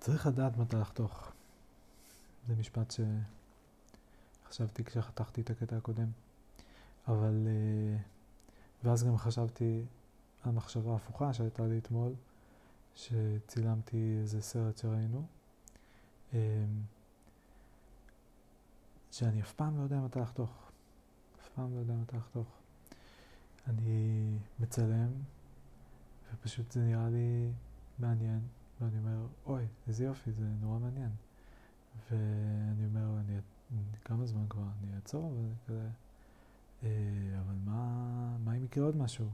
צריך לדעת מתי לחתוך. זה משפט שחשבתי כשחתכתי את הקטע הקודם. אבל... אה, ואז גם חשבתי על מחשבה הפוכה שהייתה לי אתמול, שצילמתי איזה סרט שראינו, אמ, שאני אף פעם לא יודע מתי לחתוך. אף פעם לא יודע מתי לחתוך. אני מצלם, ופשוט זה נראה לי מעניין, ואני אומר, אוי, איזה יופי, זה נורא מעניין. ואני אומר, אני, כמה זמן כבר, אני אעצור, וכזה, אה, אבל מה, מה אם יקרה עוד משהו?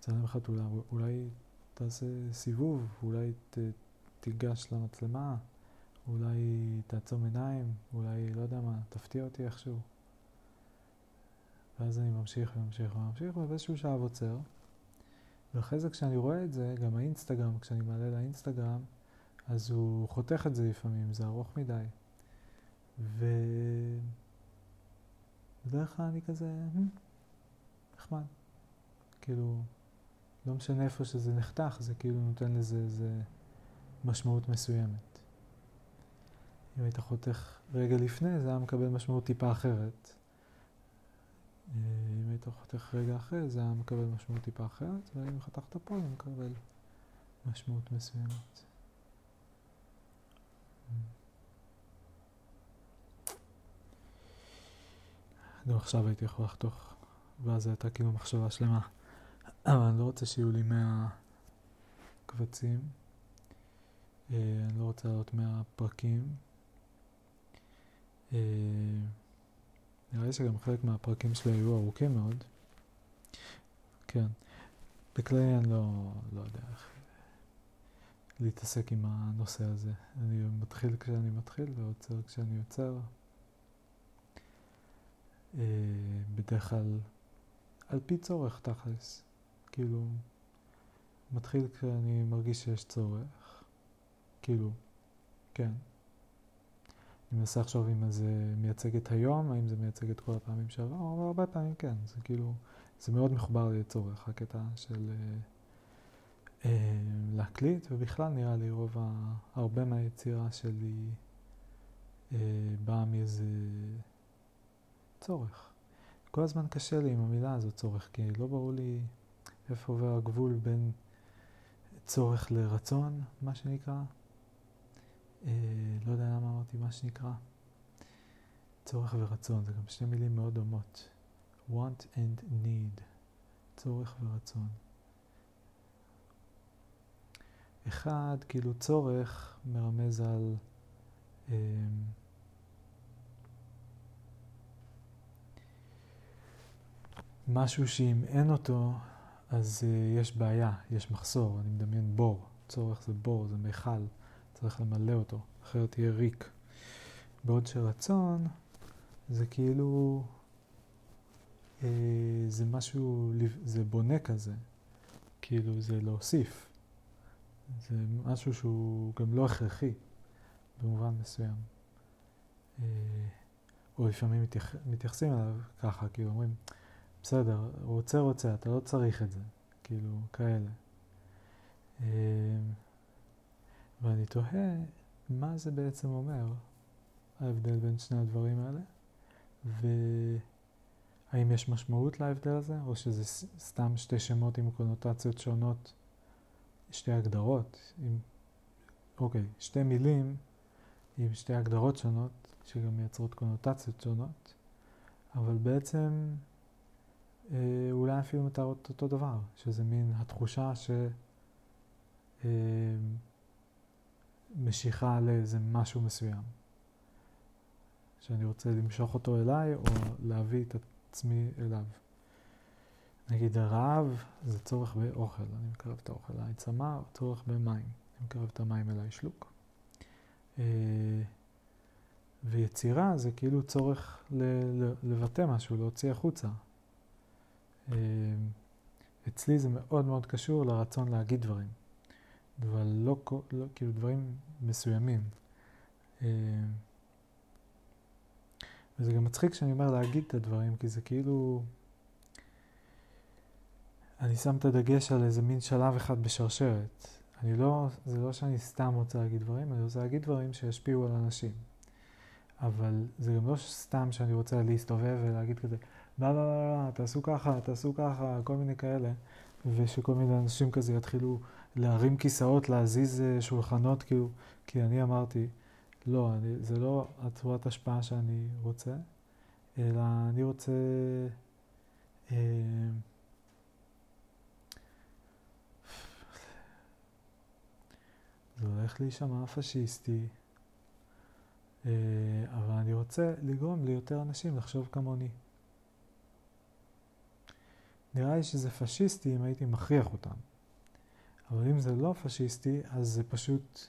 צלם חתולה, אולי תעשה סיבוב, אולי ת, תיגש למצלמה, אולי תעצום עיניים, אולי, לא יודע מה, תפתיע אותי איכשהו. ואז אני ממשיך וממשיך וממשיך, ובאיזשהו שלב עוצר. ואחרי זה כשאני רואה את זה, גם האינסטגרם, כשאני מעלה לאינסטגרם, אז הוא חותך את זה לפעמים, זה ארוך מדי. ו... בדרך כלל אני כזה, hmm, נחמד. כאילו, לא משנה איפה שזה נחתך, זה כאילו נותן לזה איזה משמעות מסוימת. אם היית חותך רגע לפני, זה היה מקבל משמעות טיפה אחרת. אה, אם היית חותך רגע אחרי, זה היה מקבל משמעות טיפה אחרת, ואם חתכת פה, זה מקבל משמעות מסוימת. גם עכשיו הייתי יכול לחתוך, ואז זו הייתה כאילו מחשבה שלמה. אבל אני לא רוצה שיהיו לי 100 קבצים. אה, אני לא רוצה לעלות 100 פרקים. אה, נראה לי שגם חלק מהפרקים שלי היו ארוכים מאוד. כן. בכללי אני לא, לא יודע איך להתעסק עם הנושא הזה. אני מתחיל כשאני מתחיל ועוצר כשאני עוצר. אה, בדרך כלל על פי צורך תכלס. כאילו, מתחיל כשאני מרגיש שיש צורך. כאילו, כן. אני מנסה לחשוב אם זה מייצג את היום, האם זה מייצג את כל הפעמים שעבר, אבל הרבה פעמים כן. זה כאילו, זה מאוד מחובר לצורך, הקטע של אה, אה, להקליט, ובכלל נראה לי רוב, ה, הרבה מהיצירה שלי אה, באה מאיזה צורך. כל הזמן קשה לי עם המילה הזאת צורך, כי לא ברור לי איפה עובר הגבול בין צורך לרצון, מה שנקרא. אה, לא יודע למה אמרתי מה שנקרא. צורך ורצון, זה גם שתי מילים מאוד דומות. want and need, צורך ורצון. אחד, כאילו צורך מרמז על אה, משהו שאם אין אותו, אז uh, יש בעיה, יש מחסור. אני מדמיין בור. צורך זה בור, זה מיכל, צריך למלא אותו, אחרת יהיה ריק. בעוד שרצון זה כאילו, uh, זה משהו, זה בונה כזה. כאילו זה להוסיף. זה משהו שהוא גם לא הכרחי במובן מסוים. Uh, או לפעמים מתייח, מתייחסים אליו ככה, כאילו אומרים, בסדר, רוצה רוצה, אתה לא צריך את זה, כאילו, כאלה. אמ, ואני תוהה מה זה בעצם אומר, ההבדל בין שני הדברים האלה, והאם יש משמעות להבדל הזה, או שזה סתם שתי שמות עם קונוטציות שונות, שתי הגדרות, עם, אוקיי, שתי מילים עם שתי הגדרות שונות, שגם מייצרות קונוטציות שונות, אבל בעצם אה, אולי אפילו מתארות אותו דבר, שזה מין התחושה שמשיכה אה, לאיזה משהו מסוים. שאני רוצה למשוך אותו אליי או להביא את עצמי אליו. נגיד הרעב זה צורך באוכל, אני מקרב את האוכל אליי. צמא, צורך במים, אני מקרב את המים אליי שלוק. אה, ויצירה זה כאילו צורך לבטא משהו, להוציא החוצה. אה, אצלי זה מאוד מאוד קשור לרצון להגיד דברים, אבל לא, לא כאילו דברים מסוימים. אה, וזה גם מצחיק שאני אומר להגיד את הדברים, כי זה כאילו... אני שם את הדגש על איזה מין שלב אחד בשרשרת. אני לא, זה לא שאני סתם רוצה להגיד דברים, אני רוצה להגיד דברים שישפיעו על אנשים. אבל זה גם לא סתם שאני רוצה להסתובב ולהגיד כזה, לא, לא, לא, לא, תעשו ככה, תעשו ככה, כל מיני כאלה, ושכל מיני אנשים כזה יתחילו להרים כיסאות, להזיז אה, שולחנות, כאילו, כי אני אמרתי, לא, אני, זה לא הצורת השפעה שאני רוצה, אלא אני רוצה... אה, זה הולך להישמע פשיסטי, אה, אבל אני רוצה לגרום ליותר אנשים לחשוב כמוני. נראה לי שזה פשיסטי אם הייתי מכריח אותם. אבל אם זה לא פשיסטי, אז זה פשוט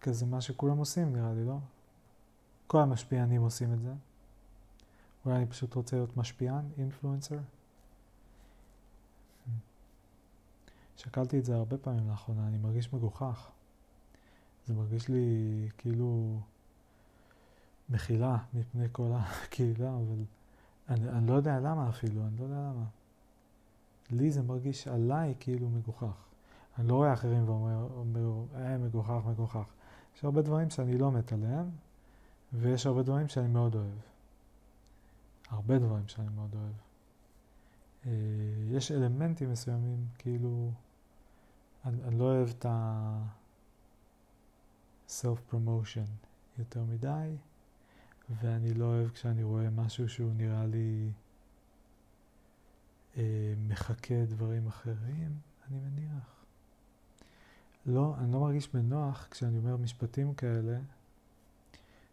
כזה מה שכולם עושים, נראה לי, לא? כל המשפיענים עושים את זה. אולי אני פשוט רוצה להיות משפיען, אינפלואנסר. שקלתי את זה הרבה פעמים לאחרונה, אני מרגיש מגוחך. זה מרגיש לי כאילו מחילה מפני כל הקהילה, אבל אני, אני לא יודע למה אפילו, אני לא יודע למה. לי זה מרגיש עליי כאילו מגוחך. אני לא רואה אחרים ואומר, אה, מגוחך, מגוחך. יש הרבה דברים שאני לא מת עליהם, ויש הרבה דברים שאני מאוד אוהב. הרבה דברים שאני מאוד אוהב. אה, יש אלמנטים מסוימים, כאילו, אני, אני לא אוהב את ה-self-promotion יותר מדי, ואני לא אוהב כשאני רואה משהו שהוא נראה לי אה, מחכה דברים אחרים, אני מניח. לא, אני לא מרגיש בנוח כשאני אומר משפטים כאלה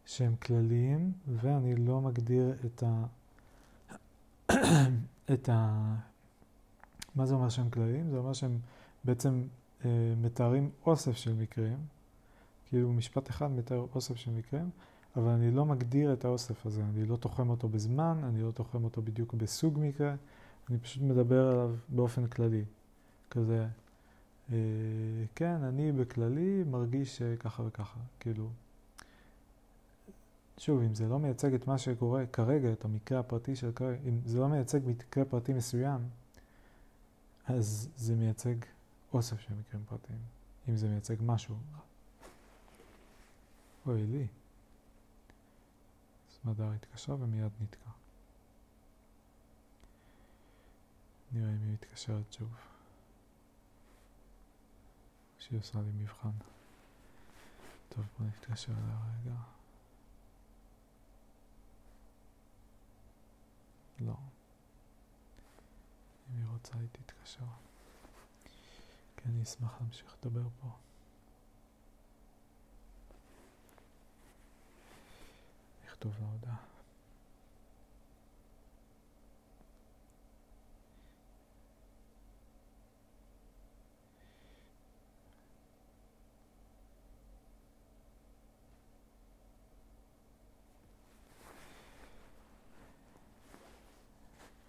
שהם כלליים, ואני לא מגדיר את ה... את ה... מה זה אומר שהם כלליים? זה אומר שהם בעצם אה, מתארים אוסף של מקרים, כאילו משפט אחד מתאר אוסף של מקרים, אבל אני לא מגדיר את האוסף הזה, אני לא תוחם אותו בזמן, אני לא תוחם אותו בדיוק בסוג מקרה, אני פשוט מדבר עליו באופן כללי. כזה, אה, כן, אני בכללי מרגיש ככה וככה, כאילו. שוב, אם זה לא מייצג את מה שקורה כרגע, את המקרה הפרטי של כרגע, אם זה לא מייצג מקרה פרטי מסוים, אז זה מייצג אוסף של מקרים פרטיים, אם זה מייצג משהו. אוי לי. סמדר התקשר ומיד נתקע. נראה אם היא מתקשרת שוב. שהיא עושה לי מבחן. טוב, בוא נתקשר אליה רגע. לא. אם היא רוצה, היא תתקשר. כי אני אשמח להמשיך לדבר פה. נכתוב לה הודעה.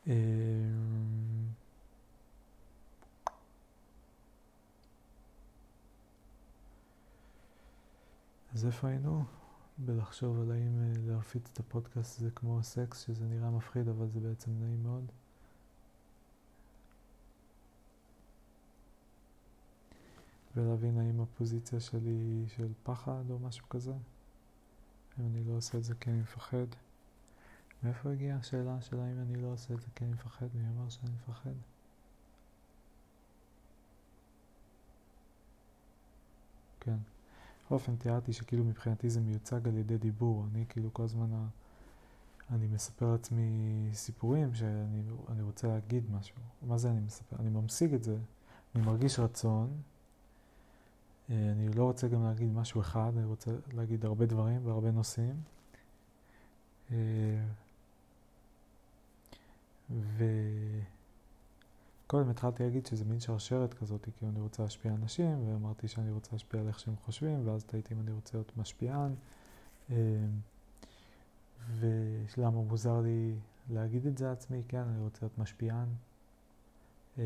אז איפה היינו? בלחשוב על האם אה, להפיץ את הפודקאסט זה כמו סקס, שזה נראה מפחיד, אבל זה בעצם נעים מאוד. ולהבין האם הפוזיציה שלי היא של פחד או משהו כזה. אם אני לא עושה את זה כי אני מפחד. מאיפה הגיעה השאלה של האם אני לא עושה את זה כי אני מפחד? מי אמר שאני מפחד? כן. בכל אופן תיארתי שכאילו מבחינתי זה מיוצג על ידי דיבור. אני כאילו כל הזמן, אני מספר לעצמי סיפורים שאני רוצה להגיד משהו. מה זה אני מספר? אני ממשיג את זה. אני מרגיש רצון. אה, אני לא רוצה גם להגיד משהו אחד, אני רוצה להגיד הרבה דברים והרבה נושאים. אה, ו... קודם התחלתי להגיד שזה מין שרשרת כזאת, כי אני רוצה להשפיע על אנשים, ואמרתי שאני רוצה להשפיע על איך שהם חושבים, ואז תהיתי אם אני רוצה להיות משפיען. אמ, ולמה מוזר לי להגיד את זה לעצמי, כן, אני רוצה להיות משפיען. אמ,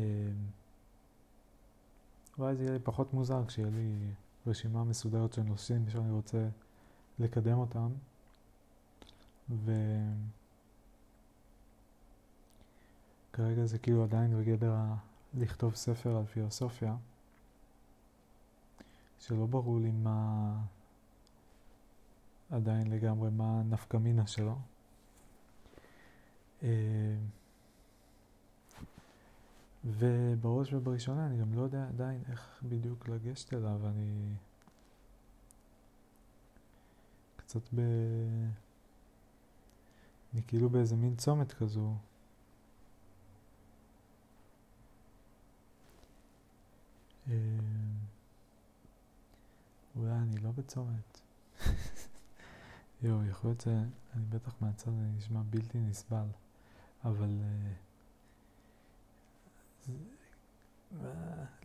אולי זה יהיה לי פחות מוזר כשיהיה לי רשימה מסודרת של נושאים שאני רוצה לקדם אותם. ו... כרגע זה כאילו עדיין בגדר לכתוב ספר על פילוסופיה, שלא ברור לי מה עדיין לגמרי, מה הנפקא מינה שלו. אה, ובראש ובראשונה אני גם לא יודע עדיין איך בדיוק לגשת אליו, אני קצת ב... אני כאילו באיזה מין צומת כזו. אולי אני לא בצומת. יואו, יכול להיות שאני בטח מהצד אני נשמע בלתי נסבל, אבל זה, uh,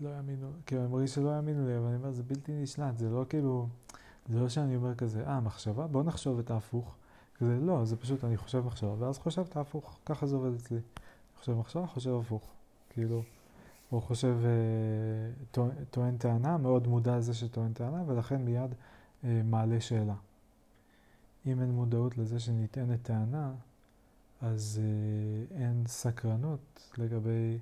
לא יאמינו, כאילו אני מרגיש שלא יאמינו לי, אבל אני אומר זה בלתי נשלט, זה לא כאילו, זה לא שאני אומר כזה, אה, מחשבה? בוא נחשוב את ההפוך. כזה, לא, זה פשוט אני חושב מחשבה, ואז חושב את ההפוך, ככה זה עובד אצלי. חושב מחשבה, חושב הפוך. כאילו, הוא חושב, uh, טוען טענה, מאוד מודע לזה שטוען טענה, ולכן מיד uh, מעלה שאלה. אם אין מודעות לזה שנטענת טענה, אז uh, אין סקרנות לגבי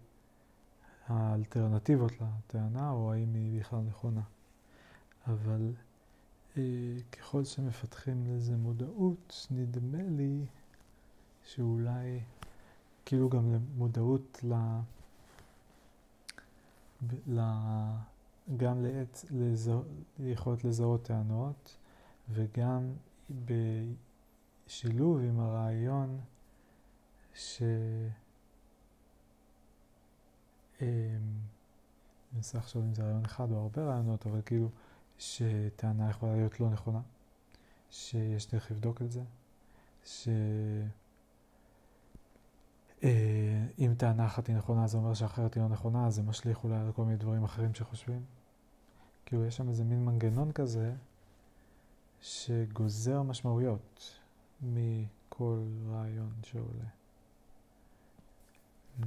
האלטרנטיבות לטענה, או האם היא בכלל נכונה. אבל ככל שמפתחים לזה מודעות, נדמה לי שאולי, כאילו גם למודעות ל... ל... גם לעת, לזו, יכולת לזהות טענות, וגם בשילוב עם הרעיון ש... אמ, אני מנסה לחשוב אם זה רעיון אחד או הרבה רעיונות, אבל כאילו שטענה יכולה להיות לא נכונה, שיש דרך לבדוק את זה, שאם אה, טענה אחת היא נכונה זה אומר שאחרת היא לא נכונה, אז זה משליך אולי על כל מיני דברים אחרים שחושבים. כאילו יש שם איזה מין מנגנון כזה שגוזר משמעויות מכל רעיון שעולה. Mm.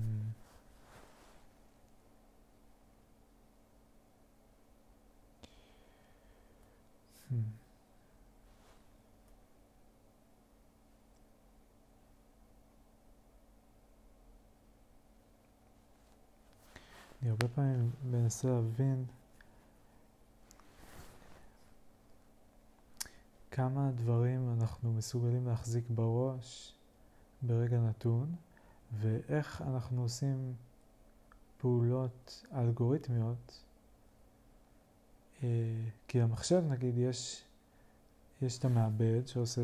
Hmm. אני הרבה פעמים מנסה להבין כמה דברים אנחנו מסוגלים להחזיק בראש ברגע נתון, ואיך אנחנו עושים פעולות אלגוריתמיות. אה, כי המחשב, נגיד, יש, יש את המעבד שעושה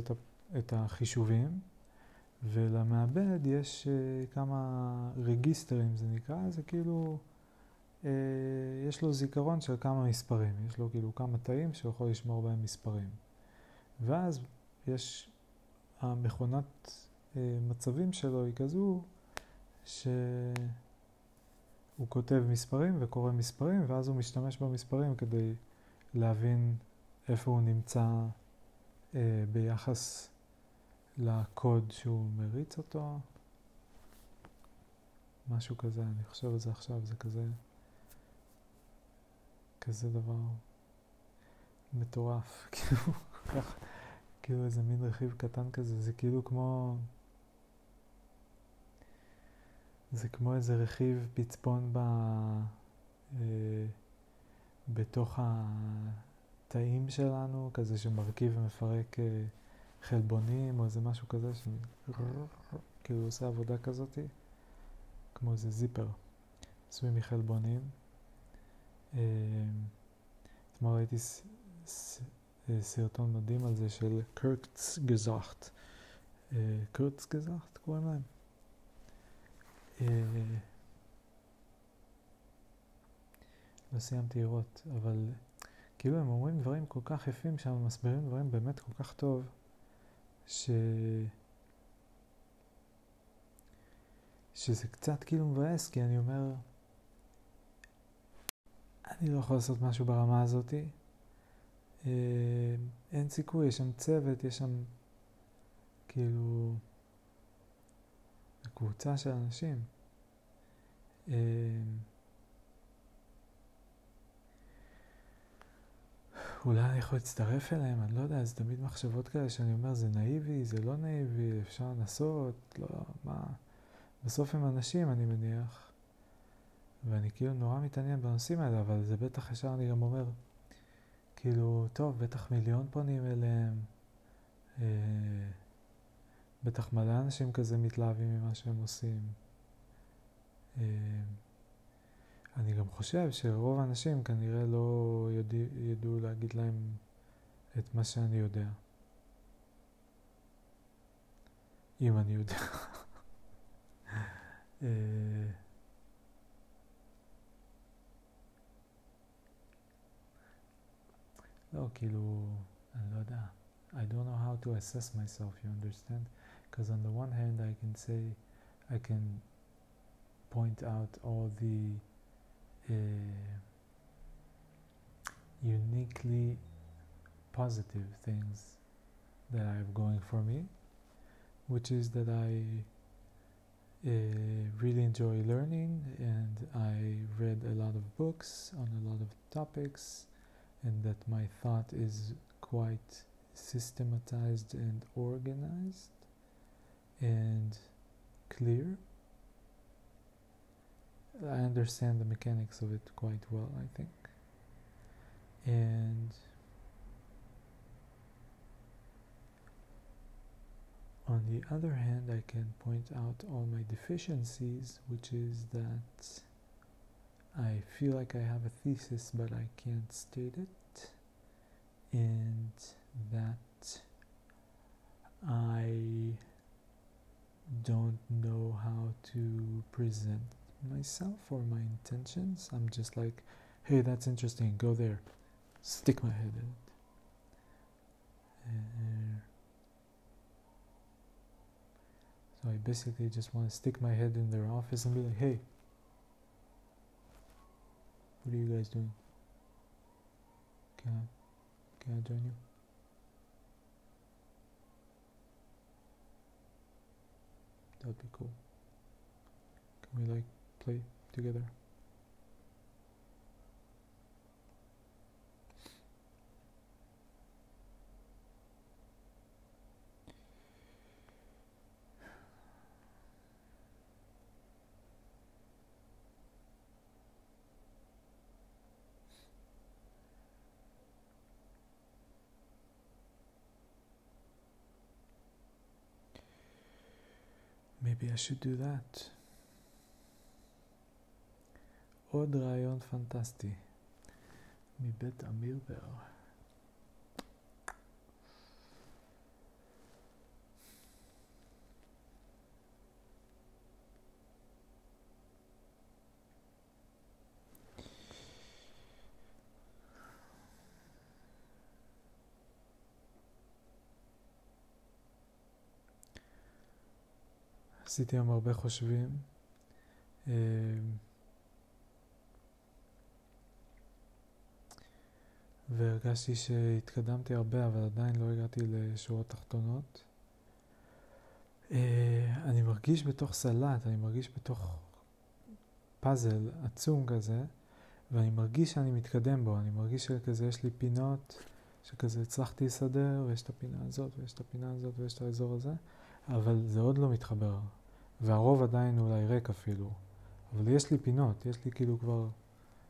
את החישובים, ולמעבד יש אה, כמה רגיסטרים, זה נקרא, זה כאילו, יש לו זיכרון של כמה מספרים, יש לו כאילו כמה תאים שהוא יכול לשמור בהם מספרים. ואז יש, המכונת אה, מצבים שלו היא כזו שהוא כותב מספרים וקורא מספרים ואז הוא משתמש במספרים כדי להבין איפה הוא נמצא אה, ביחס לקוד שהוא מריץ אותו. משהו כזה, אני חושב על זה עכשיו, זה כזה, כזה דבר מטורף, כאילו, כל כך... כאילו איזה מין רכיב קטן כזה, זה כאילו כמו... זה כמו איזה רכיב פצפון ב... אה, בתוך התאים שלנו, כזה שמרכיב ומפרק אה, חלבונים או איזה משהו כזה, שכאילו עושה עבודה כזאתי, כמו איזה זיפר, עשוי מחלבונים. אה, אתמול ראיתי סרטון מדהים על זה של קרקצגזאכט. קרקצגזאכט קוראים להם? אה, לא סיימתי לראות, אבל כאילו הם אומרים דברים כל כך יפים שם, מסבירים דברים באמת כל כך טוב, ש... שזה קצת כאילו מבאס, כי אני אומר, אני לא יכול לעשות משהו ברמה הזאתי, אה, אין סיכוי, יש שם צוות, יש שם כאילו קבוצה של אנשים. אה, אולי אני יכול להצטרף אליהם, אני לא יודע, זה תמיד מחשבות כאלה שאני אומר, זה נאיבי, זה לא נאיבי, אפשר לנסות, לא, מה... בסוף הם אנשים, אני מניח, ואני כאילו נורא מתעניין בנושאים האלה, אבל זה בטח ישר אני גם אומר, כאילו, טוב, בטח מיליון פונים אליהם, אה, בטח מלא אנשים כזה מתלהבים ממה שהם עושים. אה, אני גם חושב שרוב האנשים כנראה לא יודע, ידעו להגיד להם את מה שאני יודע. אם אני יודע. אה, hello kilo and loda i don't know how to assess myself you understand? Because on the one hand i can say i can point out all the uh, uniquely positive things that i have going for me which is that i uh, really enjoy learning and I read a lot of books on a lot of topics and that my thought is quite systematized and organized and clear. I understand the mechanics of it quite well, I think. And on the other hand, I can point out all my deficiencies, which is that I feel like I have a thesis, but I can't state it, and that I don't know how to present myself or my intentions. I'm just like, hey, that's interesting, go there, stick my head in it. Uh, so I basically just want to stick my head in their office and be like, hey, what are you guys doing? Can I, can I join you? That would be cool. Can we like play together? Maybe I should do that. עוד רעיון פנטסטי מבית אמיר בר. עשיתי היום הרבה חושבים. אה, והרגשתי שהתקדמתי הרבה, אבל עדיין לא הגעתי לשורות תחתונות. אה, אני מרגיש בתוך סלט, אני מרגיש בתוך פאזל עצום כזה, ואני מרגיש שאני מתקדם בו, אני מרגיש שכזה יש לי פינות שכזה הצלחתי לסדר, ויש את הפינה הזאת, ויש את הפינה הזאת, ויש את האזור הזה, אבל זה עוד לא מתחבר. והרוב עדיין אולי ריק אפילו. אבל יש לי פינות, יש לי כאילו כבר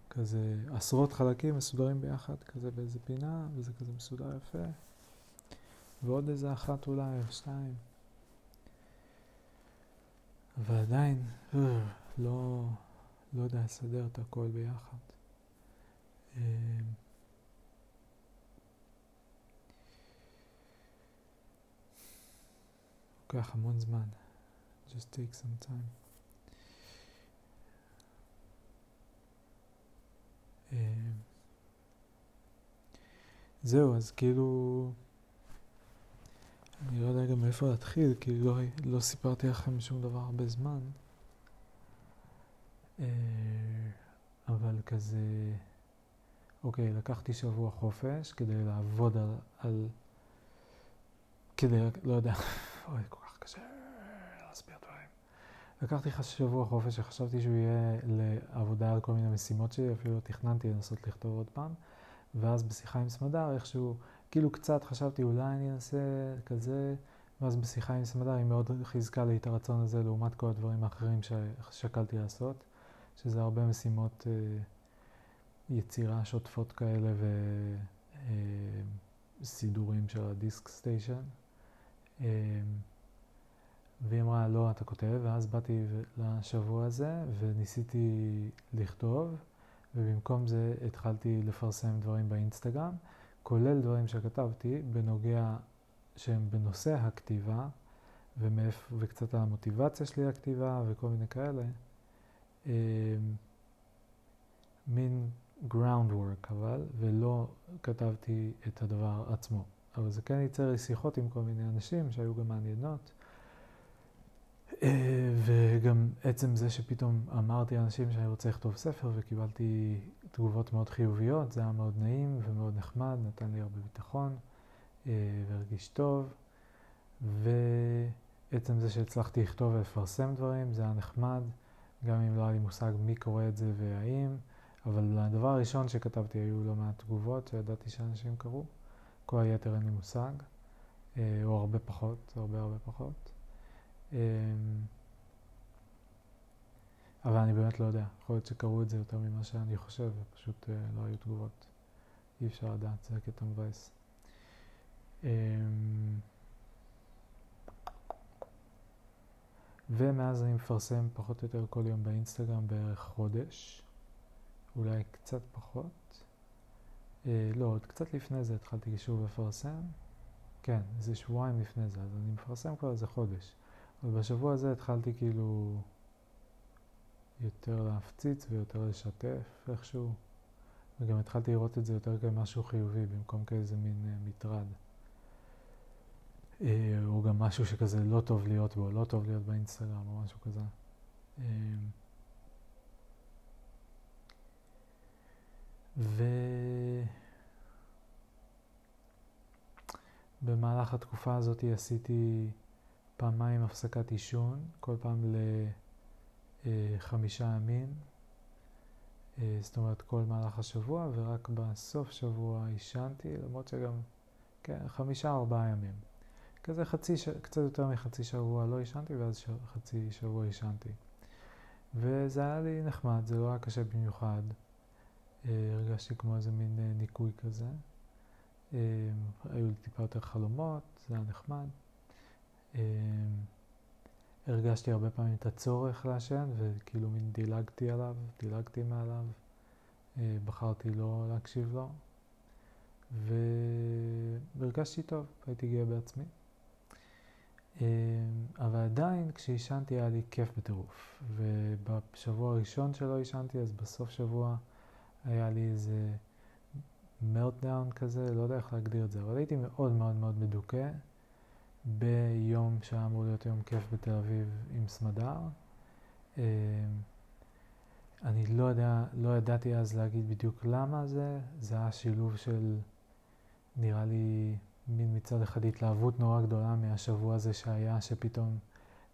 כזה עשרות חלקים מסודרים ביחד, כזה באיזה פינה, וזה כזה מסודר יפה. ועוד איזה אחת אולי, או שתיים. ועדיין, לא, לא יודע לסדר את הכל ביחד. אמ, לוקח המון זמן. Just take some time. אה, זהו, אז כאילו, אני לא יודע גם מאיפה להתחיל, כי לא, לא סיפרתי לכם שום דבר הרבה זמן. אה, אבל כזה, אוקיי, לקחתי שבוע חופש כדי לעבוד על, על כדי, לא יודע, אוי, כל כך קשה. לקחתי שבוע חופש שחשבתי שהוא יהיה לעבודה על כל מיני משימות שלי, אפילו תכננתי לנסות לכתוב עוד פעם, ואז בשיחה עם סמדר איכשהו, כאילו קצת חשבתי אולי אני אנסה כזה, ואז בשיחה עם סמדר היא מאוד חיזקה לי את הרצון הזה לעומת כל הדברים האחרים ששקלתי לעשות, שזה הרבה משימות אה, יצירה שוטפות כאלה ו... אה, של הדיסק סטיישן. והיא אמרה, לא, אתה כותב, ואז באתי לשבוע הזה וניסיתי לכתוב, ובמקום זה התחלתי לפרסם דברים באינסטגרם, כולל דברים שכתבתי בנוגע שהם בנושא הכתיבה, ומאיפה, וקצת המוטיבציה שלי לכתיבה וכל מיני כאלה. אמ, מין groundwork אבל, ולא כתבתי את הדבר עצמו. אבל זה כן ייצר לי שיחות עם כל מיני אנשים שהיו גם מעניינות. אה, וגם עצם זה שפתאום אמרתי לאנשים שאני רוצה לכתוב ספר וקיבלתי תגובות מאוד חיוביות, זה היה מאוד נעים ומאוד נחמד, נתן לי הרבה ביטחון אה, והרגיש טוב. ועצם זה שהצלחתי לכתוב ולפרסם דברים, זה היה נחמד, גם אם לא היה לי מושג מי קורא את זה והאם, אבל הדבר הראשון שכתבתי היו לא מעט תגובות שידעתי שאנשים קראו, כל היתר אין לי מושג, אה, או הרבה פחות, הרבה הרבה פחות. אמ, אבל אני באמת לא יודע, יכול להיות שקראו את זה יותר ממה שאני חושב, ופשוט אה, לא היו תגובות. אי אפשר לדעת, זה קטע מבאס. אמ, ומאז אני מפרסם פחות או יותר כל יום באינסטגרם בערך חודש, אולי קצת פחות. אה, לא, עוד קצת לפני זה התחלתי שוב לפרסם. כן, איזה שבועיים לפני זה, אז אני מפרסם כבר איזה חודש. אבל בשבוע הזה התחלתי כאילו יותר להפציץ ויותר לשתף איכשהו, וגם התחלתי לראות את זה יותר כמשהו חיובי במקום כאיזה מין uh, מטרד. Uh, או גם משהו שכזה לא טוב להיות בו, לא טוב להיות באינסטגרם או משהו כזה. Uh, ובמהלך התקופה הזאת עשיתי פעמיים הפסקת עישון, כל פעם לחמישה ימים, אה, זאת אומרת כל מהלך השבוע, ורק בסוף שבוע עישנתי, למרות שגם, כן, חמישה ארבעה ימים. כזה חצי, קצת יותר מחצי שבוע לא עישנתי, ואז ש... חצי שבוע עישנתי. וזה היה לי נחמד, זה לא היה קשה במיוחד. אה, הרגשתי כמו איזה מין אה, ניקוי כזה. היו לי טיפה יותר חלומות, זה היה נחמד. אמ, הרגשתי הרבה פעמים את הצורך לעשן, וכאילו מין דילגתי עליו, דילגתי מעליו, אה, בחרתי לא להקשיב לו, והרגשתי טוב, הייתי גאה בעצמי. אמ, אבל עדיין כשעישנתי היה לי כיף בטירוף, ובשבוע הראשון שלא עישנתי, אז בסוף שבוע היה לי איזה מלטדאון כזה, לא יודע איך להגדיר את זה, אבל הייתי מאוד מאוד מאוד מדוכא. ביום שהיה אמור להיות יום כיף בתל אביב עם סמדר. אה, אני לא יודע, לא ידעתי אז להגיד בדיוק למה זה, זה היה שילוב של, נראה לי, מין מצד אחד התלהבות נורא גדולה מהשבוע הזה שהיה, שפתאום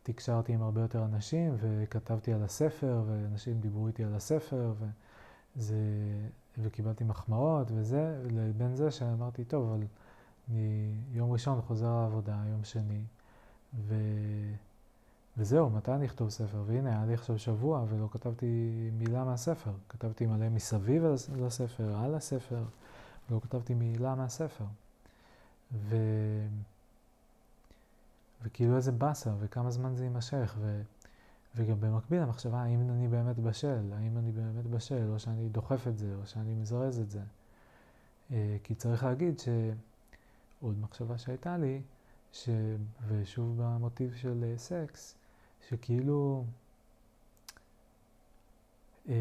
תקשרתי עם הרבה יותר אנשים וכתבתי על הספר, ואנשים דיברו איתי על הספר, וזה, וקיבלתי מחמאות וזה, לבין זה שאמרתי, טוב, אבל... אני יום ראשון חוזר לעבודה, יום שני, ו... וזהו, מתי אני אכתוב ספר? והנה, היה לי עכשיו שבוע ולא כתבתי מילה מהספר. כתבתי מלא מסביב לספר, על הספר, ולא כתבתי מילה מהספר. ו... וכאילו איזה באסה, וכמה זמן זה יימשך, ו... וגם במקביל המחשבה, האם אני באמת בשל, האם אני באמת בשל, או שאני דוחף את זה, או שאני מזרז את זה. אה, כי צריך להגיד ש... עוד מחשבה שהייתה לי, ש... ושוב במוטיב של אה, סקס, שכאילו אה,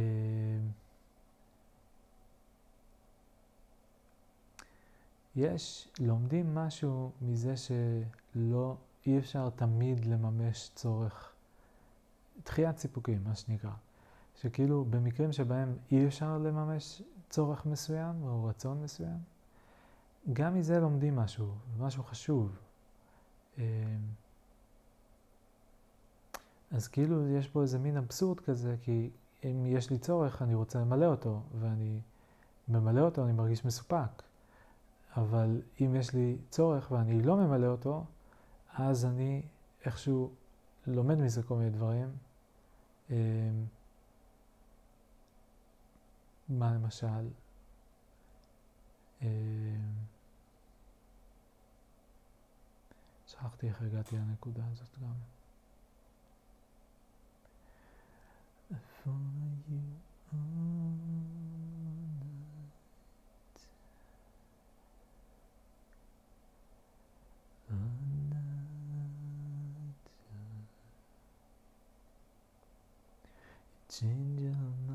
יש, לומדים משהו מזה שלא, אי אפשר תמיד לממש צורך, דחיית סיפוקים, מה שנקרא. שכאילו במקרים שבהם אי אפשר לממש צורך מסוים או רצון מסוים, גם מזה לומדים משהו, משהו חשוב. אמ, אז כאילו יש פה איזה מין אבסורד כזה, כי אם יש לי צורך, אני רוצה למלא אותו, ואני ממלא אותו, אני מרגיש מסופק. אבל אם יש לי צורך ואני לא ממלא אותו, אז אני איכשהו לומד מזה כל מיני דברים. אמ, מה למשל? שכחתי איך הגעתי לנקודה הזאת גם. For you Change your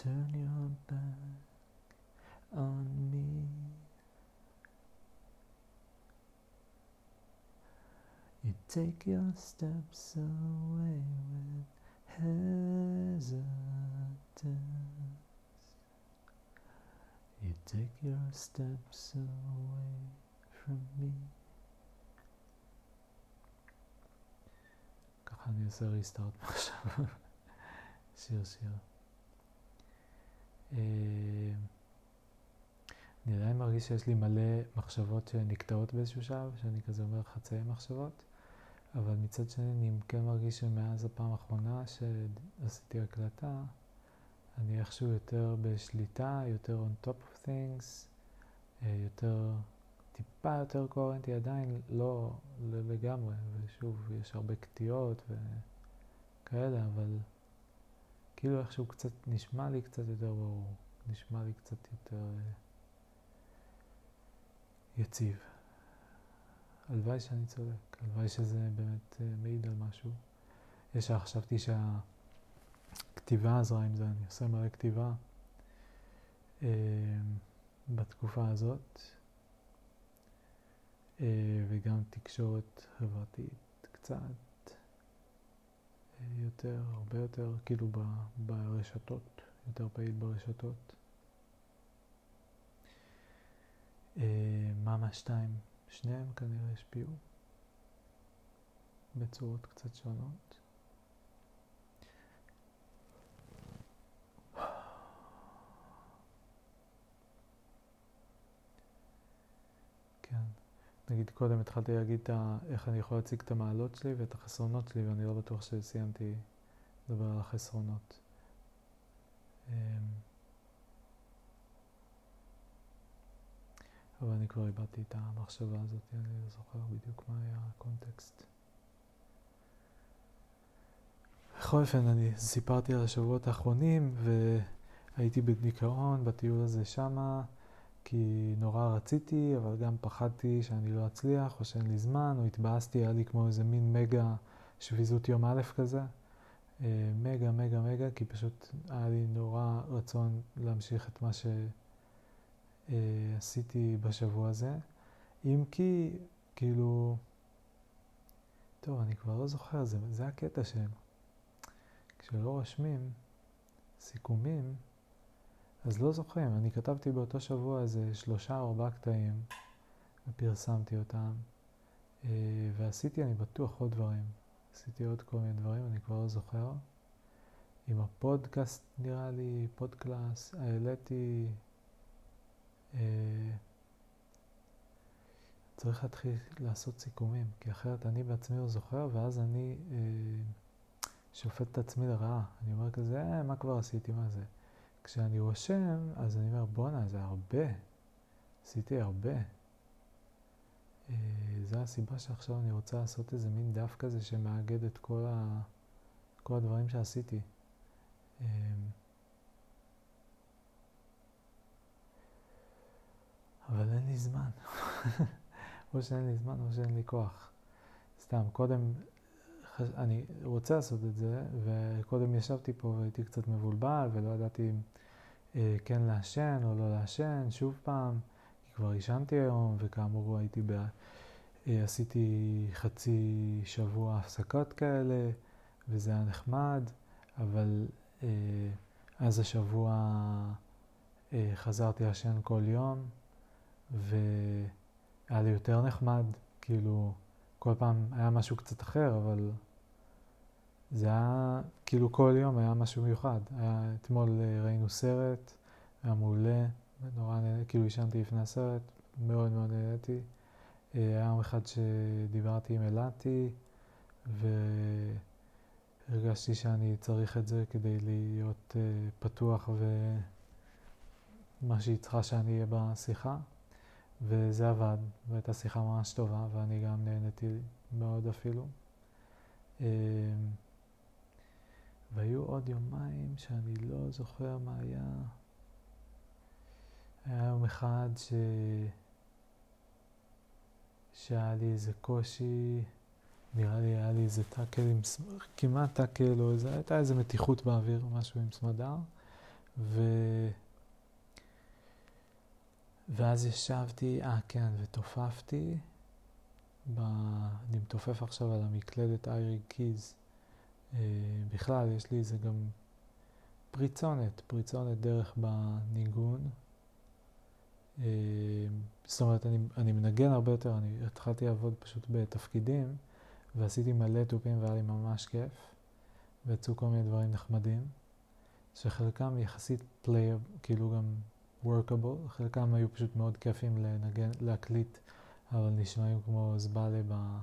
turn your back on me. You take your steps away with hesitance. You take your steps away from me. ככה אני עושה ריסטארט עכשיו. שיר שיר. אני עדיין מרגיש שיש לי מלא מחשבות שנקטעות באיזשהו שלב, שאני כזה אומר חצאי מחשבות, אבל מצד שני אני כן מרגיש שמאז הפעם האחרונה שעשיתי הקלטה, אני איכשהו יותר בשליטה, יותר on top of things, יותר, טיפה יותר קוהרנטי, עדיין לא לגמרי, ושוב, יש הרבה קטיעות וכאלה, אבל כאילו איכשהו קצת, נשמע לי קצת יותר ברור, נשמע לי קצת יותר יציב. הלוואי שאני צודק, הלוואי שזה באמת מעיד על משהו. ישר חשבתי שהכתיבה עזרה עם זה, אני עושה מלא כתיבה אה, בתקופה הזאת, אה, וגם תקשורת חברתית קצת. יותר, הרבה יותר, כאילו ברשתות, יותר פעיל ברשתות. מאמה 2, שניהם כנראה השפיעו בצורות קצת שונות. כן. נגיד קודם התחלתי להגיד איך אני יכול להציג את המעלות שלי ואת החסרונות שלי, ואני לא בטוח שסיימתי לדבר על החסרונות. אמ, אבל אני כבר איבדתי את המחשבה הזאת, אני לא זוכר בדיוק מה היה הקונטקסט. בכל אופן, אני סיפרתי על השבועות האחרונים, והייתי בדיכאון בטיול הזה שמה. כי נורא רציתי, אבל גם פחדתי שאני לא אצליח, או שאין לי זמן, או התבאסתי, היה לי כמו איזה מין מגה שביזות יום א' כזה. אה, מגה, מגה, מגה, כי פשוט היה לי נורא רצון להמשיך את מה שעשיתי בשבוע הזה. אם כי, כאילו, טוב, אני כבר לא זוכר, זה, זה הקטע שהם. כשלא רושמים סיכומים, אז לא זוכרים, אני כתבתי באותו שבוע איזה שלושה או ארבעה קטעים ופרסמתי אותם אה, ועשיתי, אני בטוח, עוד דברים. עשיתי עוד כל מיני דברים, אני כבר לא זוכר. עם הפודקאסט נראה לי, פודקלאס, העליתי... אה, צריך להתחיל לעשות סיכומים, כי אחרת אני בעצמי לא זוכר, ואז אני אה, שופט את עצמי לרעה. אני אומר כזה, מה כבר עשיתי, מה זה? כשאני רושם, אז אני אומר, בואנה, זה הרבה. עשיתי הרבה. אה, זו הסיבה שעכשיו אני רוצה לעשות איזה מין דף כזה שמאגד את כל, ה... כל הדברים שעשיתי. אה, אבל אין לי זמן. או שאין לי זמן או שאין לי כוח. סתם, קודם, אני רוצה לעשות את זה, וקודם ישבתי פה והייתי קצת מבולבל ולא ידעתי אם אה, כן לעשן או לא לעשן, שוב פעם, כי כבר עישנתי היום, וכאמור הייתי ב... אה, עשיתי חצי שבוע הפסקות כאלה, וזה היה נחמד, אבל אה, אז השבוע אה, חזרתי לעשן כל יום, והיה לי יותר נחמד, כאילו, כל פעם היה משהו קצת אחר, אבל זה היה, כאילו כל יום היה משהו מיוחד. היה, אתמול אה, ראינו סרט, היה מעולה, נורא נהנה, כאילו עישנתי לפני הסרט, מאוד מאוד נהניתי. אה, היה יום אחד שדיברתי עם אלעתי, והרגשתי הרגשתי שאני צריך את זה כדי להיות uh, פתוח ומה שהיא צריכה שאני אהיה בשיחה. וזה עבד, והייתה שיחה ממש טובה, ואני גם נהניתי מאוד אפילו. אמ, והיו עוד יומיים שאני לא זוכר מה היה. היה יום אחד ש... שהיה לי איזה קושי, נראה לי היה לי איזה טאקל עם, כמעט טאקל, או איזה, הייתה איזה מתיחות באוויר, משהו עם סמדר, ו... ואז ישבתי, אה כן, ותופפתי, ב... אני מתופף עכשיו על המקלדת איירי קיז. אה, בכלל, יש לי איזה גם פריצונת, פריצונת דרך בניגון. אה, זאת אומרת, אני, אני מנגן הרבה יותר, אני התחלתי לעבוד פשוט בתפקידים, ועשיתי מלא תופים והיה לי ממש כיף, ויצאו כל מיני דברים נחמדים, שחלקם יחסית playable, כאילו גם workable, חלקם היו פשוט מאוד כיפים לנגן, להקליט, אבל נשמעים כמו זבאלה ב...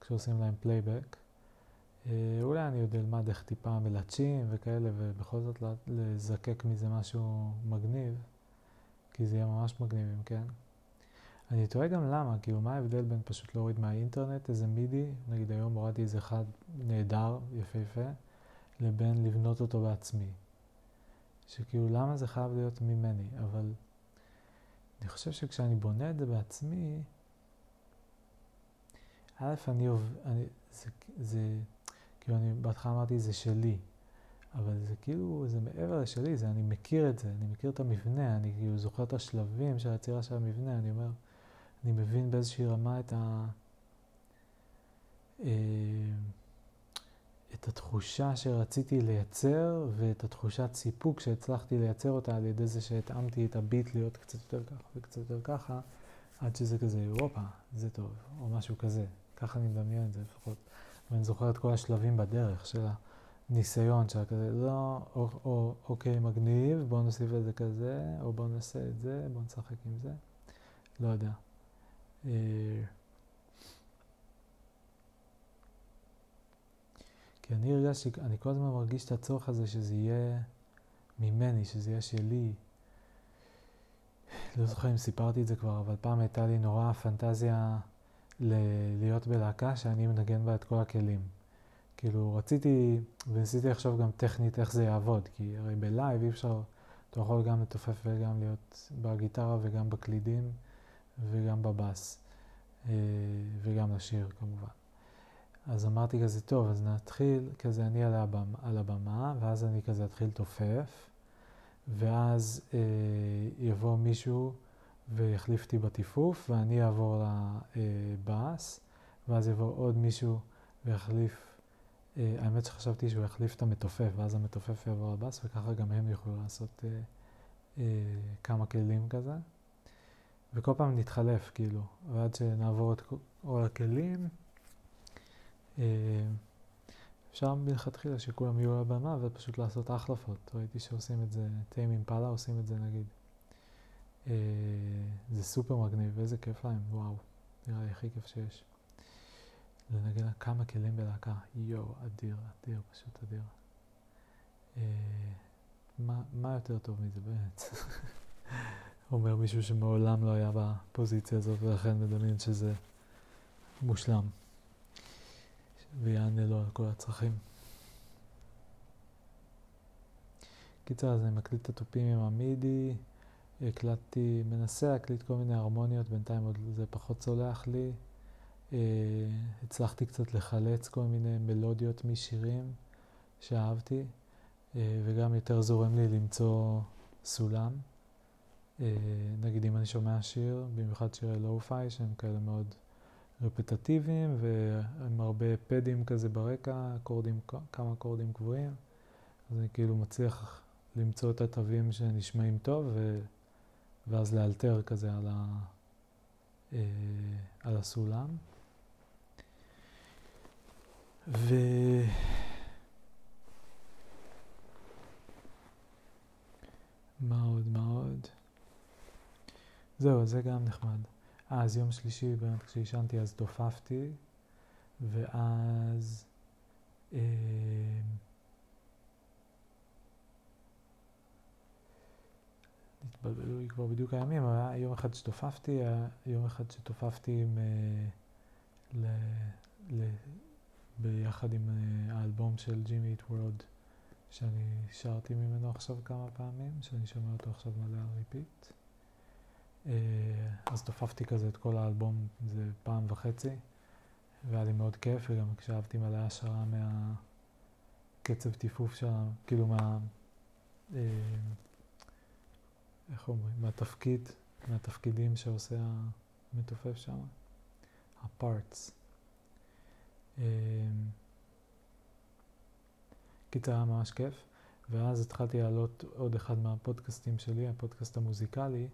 כשעושים להם פלייבק. אה, אולי אני עוד אלמד איך טיפה מלטשים וכאלה, ובכל זאת לזקק מזה משהו מגניב, כי זה יהיה ממש מגניב אם כן. אני תוהה גם למה, כאילו מה ההבדל בין פשוט להוריד מהאינטרנט איזה מידי, נגיד היום הורדתי איזה אחד נהדר, יפהפה, לבין לבנות אותו בעצמי. שכאילו למה זה חייב להיות ממני, אבל אני חושב שכשאני בונה את זה בעצמי, א', אני, אני זה, זה, כאילו אני בהתחלה אמרתי זה שלי, אבל זה כאילו, זה מעבר לשלי, זה אני מכיר את זה, אני מכיר את המבנה, אני כאילו זוכר את השלבים של היצירה של המבנה, אני אומר, אני מבין באיזושהי רמה את ה... אה, את התחושה שרציתי לייצר ואת התחושת סיפוק שהצלחתי לייצר אותה על ידי זה שהתאמתי את הביט להיות קצת יותר ככה וקצת יותר ככה, עד שזה כזה, הופה, זה טוב, או משהו כזה. ככה אני מדמיין את זה לפחות. ואני זוכר את כל השלבים בדרך של הניסיון של כזה, לא, או, או אוקיי, מגניב, בואו נוסיף את זה כזה, או בואו נעשה את זה, בואו נשחק עם זה. לא יודע. אה, כי אני הרגשתי, אני כל הזמן מרגיש את הצורך הזה שזה יהיה ממני, שזה יהיה שלי. לא זוכר אם סיפרתי את זה כבר, אבל פעם הייתה לי נורא פנטזיה ל- להיות בלהקה שאני מנגן בה את כל הכלים. כאילו רציתי, וניסיתי לחשוב גם טכנית איך זה יעבוד, כי הרי בלייב אי אפשר, אתה יכול גם לתופף וגם להיות בגיטרה וגם בקלידים וגם בבאס, אה, וגם לשיר כמובן. אז אמרתי כזה, טוב, אז נתחיל, כזה אני על הבמה, על הבמה ואז אני כזה אתחיל תופף, ואז אה, יבוא מישהו ויחליף אותי בטיפוף, ואני אעבור לבאס, ואז יבוא עוד מישהו ויחליף, אה, האמת שחשבתי שהוא יחליף את המתופף, ואז המתופף יעבור לבאס, וככה גם הם יוכלו לעשות אה, אה, כמה כלים כזה. וכל פעם נתחלף, כאילו, ועד שנעבור את כל הכלים. אפשר מלכתחילה שכולם יהיו על הבמה ופשוט לעשות החלפות. ראיתי שעושים את זה, טיים אימפלה עושים את זה נגיד. אה, זה סופר מגניב, ואיזה כיף להם, וואו. נראה לי הכי כיף שיש. לנגן כמה כלים בלהקה, יואו, אדיר, אדיר, פשוט אדיר. אה, מה, מה יותר טוב מזה באמת? אומר מישהו שמעולם לא היה בפוזיציה הזאת ולכן מדמיין שזה מושלם. ויענה לו על כל הצרכים. קיצר, אז אני מקליט את התופים עם המידי, הקלטתי, מנסה להקליט כל מיני הרמוניות, בינתיים עוד זה פחות צולח לי. Uh, הצלחתי קצת לחלץ כל מיני מלודיות משירים שאהבתי, uh, וגם יותר זורם לי למצוא סולם. Uh, נגיד אם אני שומע שיר, במיוחד שירי לואו-פיי, שהם כאלה מאוד רפטטיביים ועם הרבה פדים כזה ברקע, אקורדים, כמה אקורדים קבועים. אז אני כאילו מצליח למצוא את התווים שנשמעים טוב ו... ואז לאלתר כזה על, ה... אה, על הסולם. ו... מה עוד? מה עוד? זהו, זה גם נחמד. אה, אז יום שלישי, באמת כשעישנתי אז דופפתי, ואז אה, כבר בדיוק הימים, היה יום אחד שתופפתי, היה יום אחד שתופפתי עם, אה, ל, ל, ביחד עם אה, האלבום של ג'ימי איט וורד, שאני שרתי ממנו עכשיו כמה פעמים, שאני שומע אותו עכשיו מלא על ריפיט. אה, אז תופפתי כזה את כל האלבום, זה פעם וחצי, והיה לי מאוד כיף, וגם הקשבתי מלא השראה מהקצב טיפוף שלה, כאילו מה... איך אומרים? מהתפקיד, מהתפקידים שעושה המתופף שם, הפארטס. קיצר היה ממש כיף, ואז התחלתי להעלות עוד אחד מהפודקאסטים שלי, הפודקאסט המוזיקלי,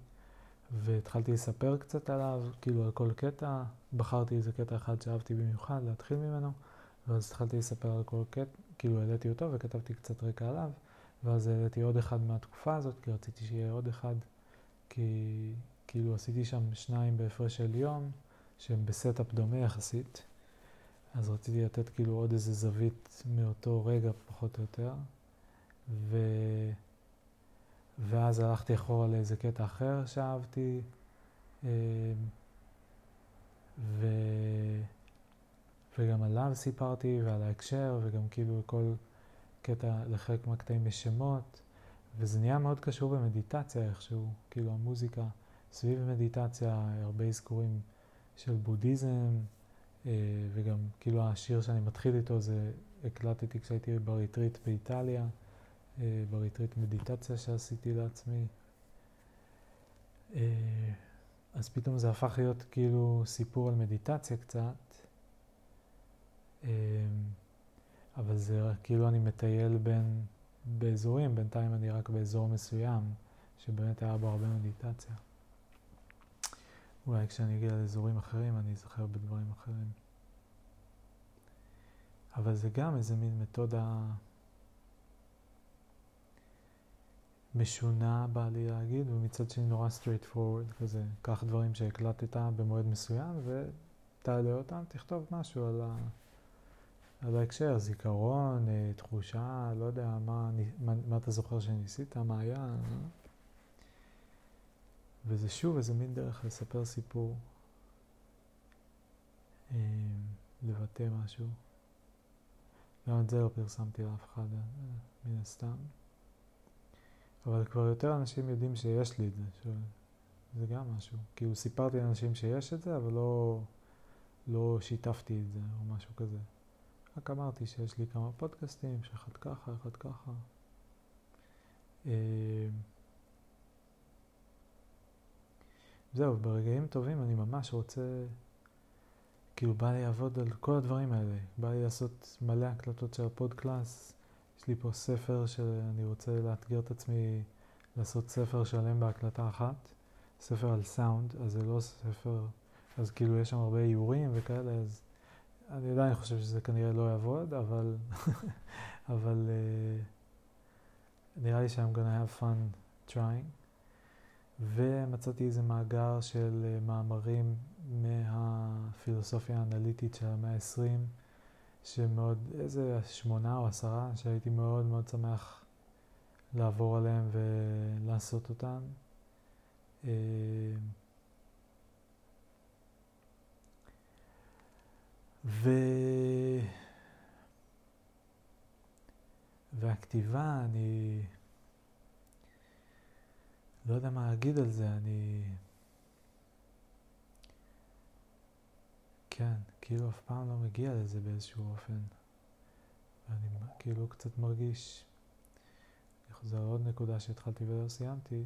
והתחלתי לספר קצת עליו, כאילו על כל קטע, בחרתי איזה קטע אחד שאהבתי במיוחד להתחיל ממנו, ואז התחלתי לספר על כל קטע, כאילו העליתי אותו וכתבתי קצת רקע עליו, ואז העליתי עוד אחד מהתקופה הזאת, כי רציתי שיהיה עוד אחד, כי כאילו עשיתי שם שניים בהפרש של יום, שהם ב setup דומה יחסית, אז רציתי לתת כאילו עוד איזה זווית מאותו רגע פחות או יותר, ו... ואז הלכתי אחורה לאיזה קטע אחר שאהבתי, אמ, ו... וגם עליו סיפרתי ועל ההקשר, וגם כאילו כל קטע, לחלק מהקטעים יש שמות, וזה נהיה מאוד קשור במדיטציה איכשהו, כאילו המוזיקה סביב מדיטציה, הרבה אזכורים של בודהיזם, אה, וגם כאילו השיר שאני מתחיל איתו זה הקלטתי כשהייתי בריטריט באיטליה. אה, בריטריט מדיטציה שעשיתי לעצמי. אה, אז פתאום זה הפך להיות כאילו סיפור על מדיטציה קצת, אבל זה כאילו אני מטייל בין, באזורים, בינתיים אני רק באזור מסוים, שבאמת היה בו הרבה מדיטציה. אולי כשאני אגיע לאזורים אחרים אני אזכר בדברים אחרים. אבל זה גם איזה מין מתודה משונה בא לי להגיד, ומצד שני נורא straight forward כזה, קח דברים שהקלטת במועד מסוים ותעלה אותם, תכתוב משהו על, ה... על ההקשר, זיכרון, אה, תחושה, לא יודע, מה, מה, מה אתה זוכר שניסית, מה היה, אה? וזה שוב איזה מין דרך לספר סיפור, אה, לבטא משהו. גם את זה לא פרסמתי לאף אחד, מן הסתם. אבל כבר יותר אנשים יודעים שיש לי את זה, שזה גם משהו. כאילו סיפרתי לאנשים שיש את זה, אבל לא, לא שיתפתי את זה או משהו כזה. רק אמרתי שיש לי כמה פודקאסטים, שאחד ככה, אחד ככה. אה, זהו, ברגעים טובים אני ממש רוצה, כאילו בא לי לעבוד על כל הדברים האלה. בא לי לעשות מלא הקלטות של הפודקלאס, יש לי פה ספר שאני רוצה לאתגר את עצמי לעשות ספר שלם בהקלטה אחת, ספר על סאונד, אז זה לא ספר, אז כאילו יש שם הרבה איורים וכאלה, אז אני עדיין חושב שזה כנראה לא יעבוד, אבל, אבל uh, נראה לי ש-I'm gonna have fun trying. ומצאתי איזה מאגר של uh, מאמרים מהפילוסופיה האנליטית של המאה ה-20. שמאוד, איזה שמונה או עשרה, שהייתי מאוד מאוד שמח לעבור עליהם ולעשות אותם. אה, ו... והכתיבה, אני לא יודע מה להגיד על זה, אני... כן, כאילו אף פעם לא מגיע לזה באיזשהו אופן. ואני כאילו קצת מרגיש, אני חוזר לעוד נקודה שהתחלתי ולא סיימתי,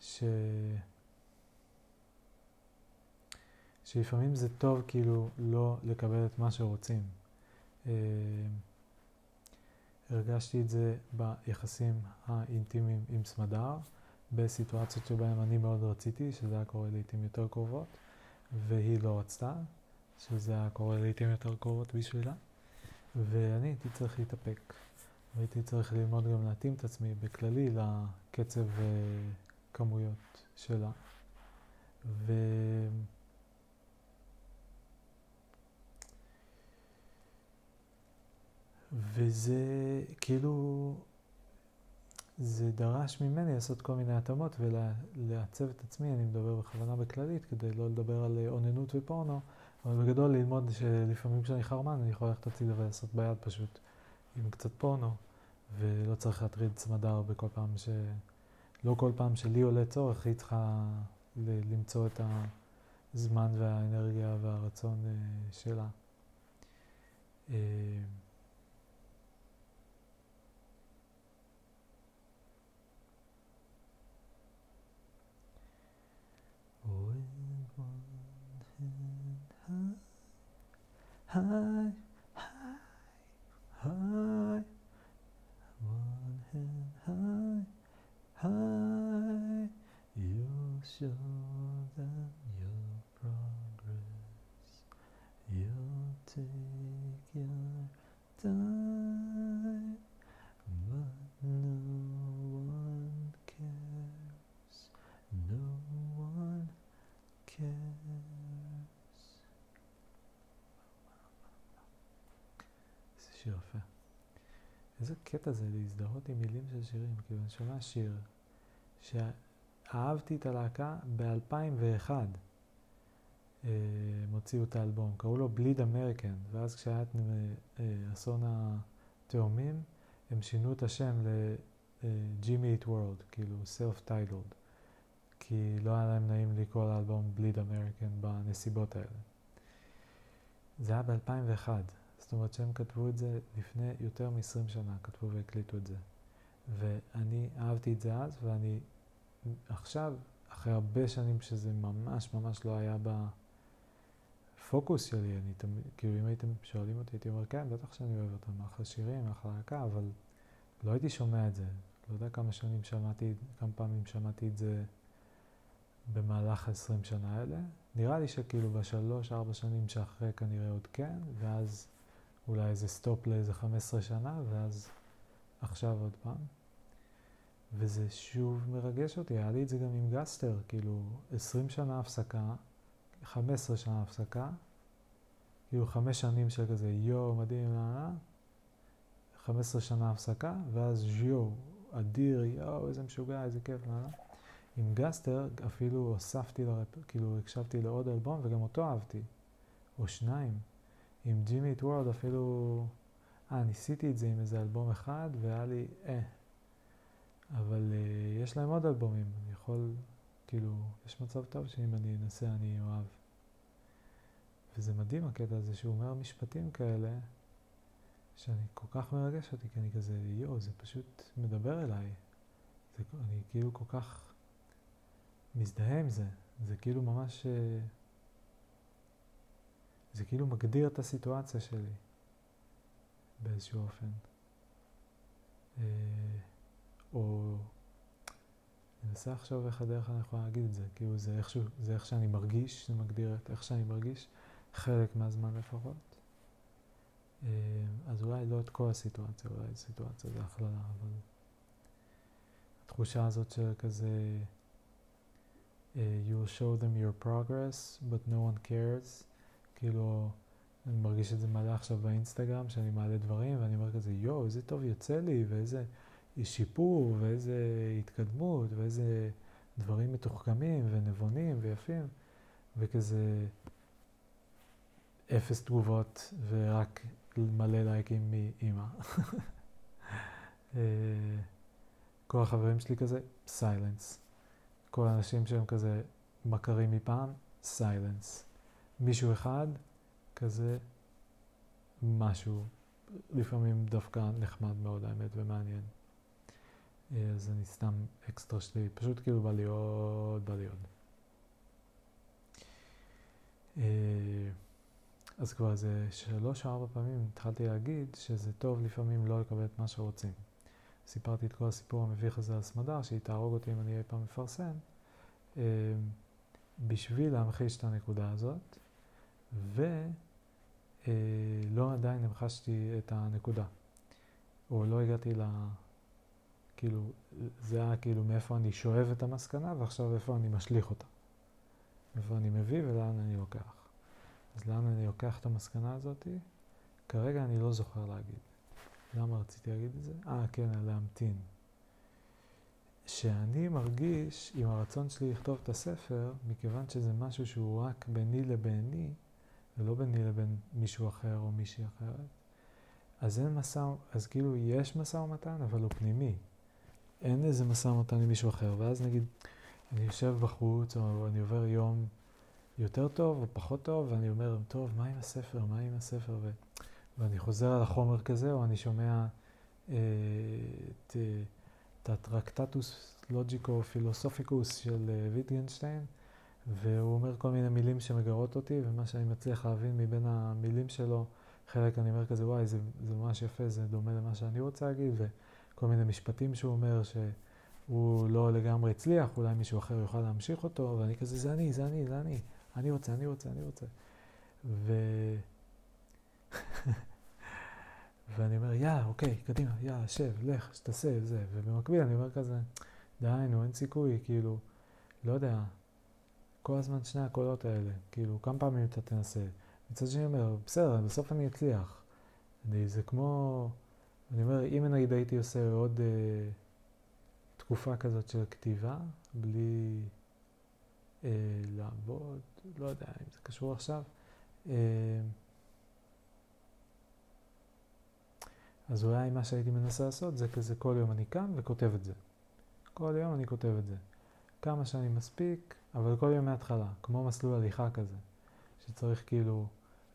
ש... שלפעמים זה טוב כאילו לא לקבל את מה שרוצים. אה, הרגשתי את זה ביחסים האינטימיים עם סמדר, בסיטואציות שבהן אני מאוד רציתי, שזה היה קורה לעיתים יותר קרובות, והיא לא רצתה, שזה היה קורה לעיתים יותר קרובות בשבילה, ואני הייתי צריך להתאפק. והייתי צריך ללמוד גם להתאים את עצמי בכללי לקצב וכמויות שלה. ו... וזה כאילו, זה דרש ממני לעשות כל מיני התאמות ולעצב את עצמי, אני מדבר בכוונה בכללית, כדי לא לדבר על אוננות ופורנו, אבל בגדול ללמוד שלפעמים כשאני חרמן אני יכול ללכת הצידה ולעשות ביד פשוט עם קצת פורנו, ולא צריך להטריד צמדר בכל פעם ש... לא כל פעם שלי עולה צורך, היא צריכה למצוא את הזמן והאנרגיה והרצון אה, שלה. High, high, high, one hand high, high. You show איזה קטע זה להזדהות עם מילים של שירים, כאילו אני שומע שיר שאהבתי את הלהקה ב-2001, אה, הם הוציאו את האלבום, קראו לו Bleed American, ואז כשהיה את אה, אסון התאומים, הם שינו את השם ל Jimmy Eat World, כאילו titled, כי לא היה להם נעים לקרוא לאלבום Bleed American בנסיבות האלה. זה היה ב-2001. זאת אומרת שהם כתבו את זה לפני יותר מ-20 שנה, כתבו והקליטו את זה. ואני אהבתי את זה אז, ואני עכשיו, אחרי הרבה שנים שזה ממש ממש לא היה בפוקוס שלי, אני תמיד, כאילו אם הייתם שואלים אותי, הייתי אומר, כן, בטח שאני אוהב אותם, אחלה שירים, אחלה להקה, אבל לא הייתי שומע את זה. לא יודע כמה שנים שמעתי, כמה פעמים שמעתי את זה במהלך ה-20 שנה האלה. נראה לי שכאילו בשלוש, ארבע שנים שאחרי כנראה עוד כן, ואז אולי איזה סטופ לאיזה 15 שנה, ואז עכשיו עוד פעם. וזה שוב מרגש אותי, היה לי את זה גם עם Guster, כאילו 20 שנה הפסקה, 15 שנה הפסקה, כאילו חמש שנים של כזה יואו מדהים, אה? 15 שנה הפסקה, ואז יואו, אדיר, יואו, איזה משוגע, איזה כיף, אה? עם גסטר אפילו הוספתי, לרפ... כאילו הקשבתי לעוד אלבום וגם אותו אהבתי, או שניים. עם ג'ימי את וורד אפילו, אה, ניסיתי את זה עם איזה אלבום אחד והיה לי, אה. אבל אה, יש להם עוד אלבומים, אני יכול, כאילו, יש מצב טוב שאם אני אנסה אני אוהב. וזה מדהים הקטע הזה שהוא אומר משפטים כאלה, שאני כל כך מרגש אותי, כי אני כזה, יואו, זה פשוט מדבר אליי. זה, אני כאילו כל כך מזדהה עם זה. זה כאילו ממש... אה, זה כאילו מגדיר את הסיטואציה שלי באיזשהו אופן. אה, או מנסה לחשוב איך הדרך אני יכולה להגיד את זה, כאילו זה, איכשהו, זה איך שאני מרגיש, זה מגדיר את איך שאני מרגיש, חלק מהזמן לפחות. אה, אז אולי לא את כל הסיטואציה, אולי סיטואציה זה הכללה, אבל התחושה הזאת של כזה uh, you will show them your progress, but no one cares. כאילו, אני מרגיש את זה מלא עכשיו באינסטגרם, שאני מעלה דברים, ואני אומר כזה, יואו, איזה טוב יוצא לי, ואיזה שיפור, ואיזה התקדמות, ואיזה דברים מתוחכמים, ונבונים, ויפים, וכזה אפס תגובות, ורק מלא לייקים מאימא. אה, כל החברים שלי כזה, סיילנס. כל האנשים שהם כזה מכרים מפעם, סיילנס. מישהו אחד, כזה משהו, לפעמים דווקא נחמד מאוד האמת ומעניין. אה, אז אני סתם אקסטרה שלי, פשוט כאילו בא לי עוד, בא לי עוד. אה, אז כבר איזה שלוש או ארבע פעמים התחלתי להגיד שזה טוב לפעמים לא לקבל את מה שרוצים. סיפרתי את כל הסיפור המביך הזה על סמדר, שהיא תהרוג אותי אם אני אי פעם מפרסם, אה, בשביל להמחיש את הנקודה הזאת, ולא עדיין המחשתי את הנקודה, או לא הגעתי ל... כאילו, זה היה כאילו מאיפה אני שואב את המסקנה, ועכשיו איפה אני משליך אותה. איפה אני מביא ולאן אני לוקח. אז לאן אני לוקח את המסקנה הזאתי? כרגע אני לא זוכר להגיד. למה רציתי להגיד את זה? אה, כן, להמתין. שאני מרגיש עם הרצון שלי לכתוב את הספר, מכיוון שזה משהו שהוא רק ביני לביני, ולא ביני לבין מישהו אחר או מישהי אחרת, אז אין משא, אז כאילו יש משא ומתן, אבל הוא פנימי. אין איזה משא ומתן עם מישהו אחר, ואז נגיד, אני יושב בחוץ, או אני עובר יום יותר טוב או פחות טוב, ואני אומר, טוב, מה עם הספר, מה עם הספר, ו... ואני חוזר על החומר כזה, או אני שומע אה, את, אה, הטרקטטוס לוג'יקו פילוסופיקוס של אה, ויטגנשטיין, והוא אומר כל מיני מילים שמגרות אותי, ומה שאני מצליח להבין מבין המילים שלו, חלק אני אומר כזה, וואי, זה, זה ממש יפה, זה דומה למה שאני רוצה להגיד, וכל מיני משפטים שהוא אומר שהוא לא לגמרי הצליח, אולי מישהו אחר יוכל להמשיך אותו, ואני כזה, זה אני, זה אני, זה אני, אני רוצה, אני רוצה, אני רוצה. ו... ואני אומר, יאללה, אוקיי, קדימה, יאללה, שב, לך, שתעשה, זה. ובמקביל אני אומר כזה, די, נו, אין סיכוי, כאילו, לא יודע, כל הזמן שני הקולות האלה, כאילו, כמה פעמים אתה תנסה. מצד שני אומר, בסדר, בסוף אני אצליח. אני, זה כמו, אני אומר, אם נגיד הייתי עושה עוד אה, תקופה כזאת של כתיבה, בלי אה, לעבוד, לא יודע אם זה קשור עכשיו, אה, אז אולי מה שהייתי מנסה לעשות זה כזה כל יום אני קם וכותב את זה. כל יום אני כותב את זה. כמה שאני מספיק, אבל כל יום מההתחלה, כמו מסלול הליכה כזה, שצריך כאילו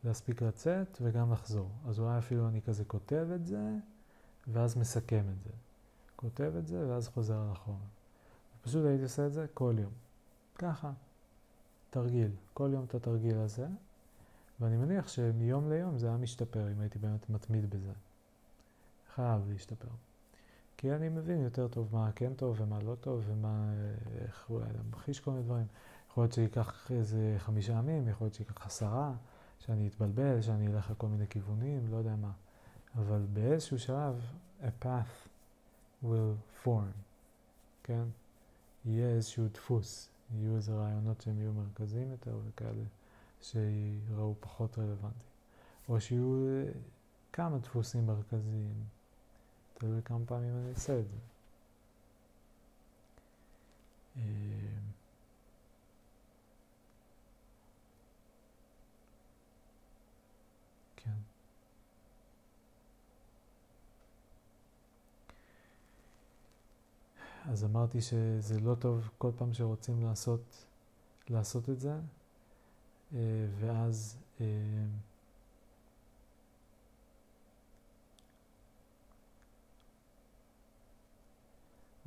להספיק לצאת וגם לחזור. אז אולי אפילו אני כזה כותב את זה, ואז מסכם את זה. כותב את זה, ואז חוזר החומר. פשוט הייתי עושה את זה כל יום. ככה. תרגיל. כל יום את התרגיל הזה, ואני מניח שמיום ליום זה היה משתפר אם הייתי באמת מתמיד בזה. חייב להשתפר. כי אני מבין יותר טוב מה כן טוב ומה לא טוב ומה, איך אולי להמחיש כל מיני דברים. יכול להיות שייקח איזה חמישה ימים, יכול להיות שייקח עשרה, שאני אתבלבל, שאני אלך לכל מיני כיוונים, לא יודע מה. אבל באיזשהו שלב, a path will form, כן? יהיה איזשהו דפוס, יהיו איזה רעיונות שהם יהיו מרכזיים יותר וכאלה שיראו פחות רלוונטיים. או שיהיו כמה דפוסים מרכזיים. תלוי כמה פעמים אני אעשה את זה. אה. אז אמרתי שזה לא טוב כל פעם שרוצים לעשות, לעשות את זה, אה, ואז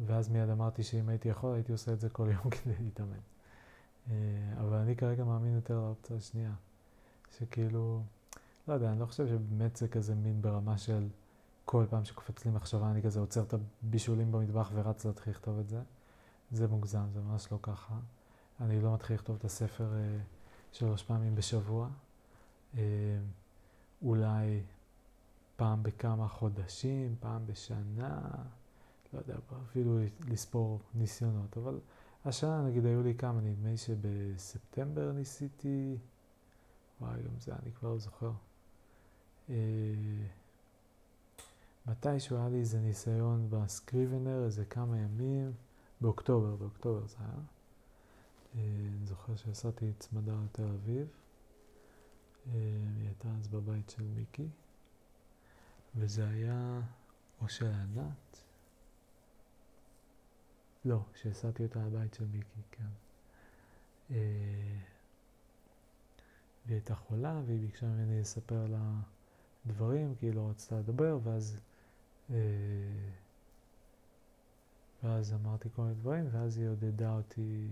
ואז מיד אמרתי שאם הייתי יכול, הייתי עושה את זה כל יום כדי להתאמן. אה, אבל אני כרגע מאמין יותר לאופציה השנייה, שכאילו, לא יודע, אני לא חושב שבאמת זה כזה מין ברמה של כל פעם שקופץ לי מחשבה, אני כזה עוצר את הבישולים במטבח ורץ להתחיל לכתוב את זה. זה מוגזם, זה ממש לא ככה. אני לא מתחיל לכתוב את הספר אה, שלוש פעמים בשבוע. אה, אולי פעם בכמה חודשים, פעם בשנה. לא יודע, אפילו לספור ניסיונות, אבל השנה נגיד היו לי כמה, נדמה לי שבספטמבר ניסיתי, וואי, גם זה אני כבר לא זוכר. אה, מתישהו היה לי איזה ניסיון בסקריבנר, איזה כמה ימים, באוקטובר, באוקטובר זה היה. אה, אני זוכר שעשיתי צמדה לתל אביב. אה, היא הייתה אז בבית של מיקי, וזה היה או של ענת, לא, שהסעתי אותה לבית של מיקי, כן. אה, והיא הייתה חולה, והיא ביקשה ממני לספר לה דברים, כי היא לא רצתה לדבר, ואז, אה, ואז אמרתי כל מיני דברים, ואז היא עודדה אותי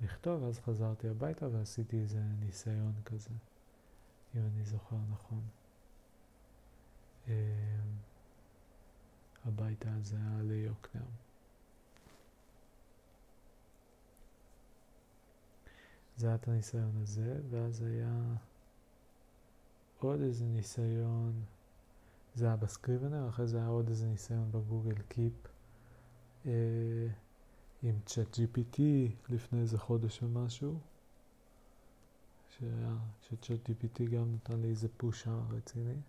לכתוב, ואז חזרתי הביתה ועשיתי איזה ניסיון כזה, אם אני זוכר נכון. אה, הביתה הזה היה ליוקנעם. זה היה את הניסיון הזה, ואז היה עוד איזה ניסיון, זה היה בסקריבנר, אחרי זה היה עוד איזה ניסיון בגוגל קיפ אה, עם צ'אט GPT לפני איזה חודש ומשהו, שהיה, שצ'אט GPT גם נתן לי איזה פושה רציני.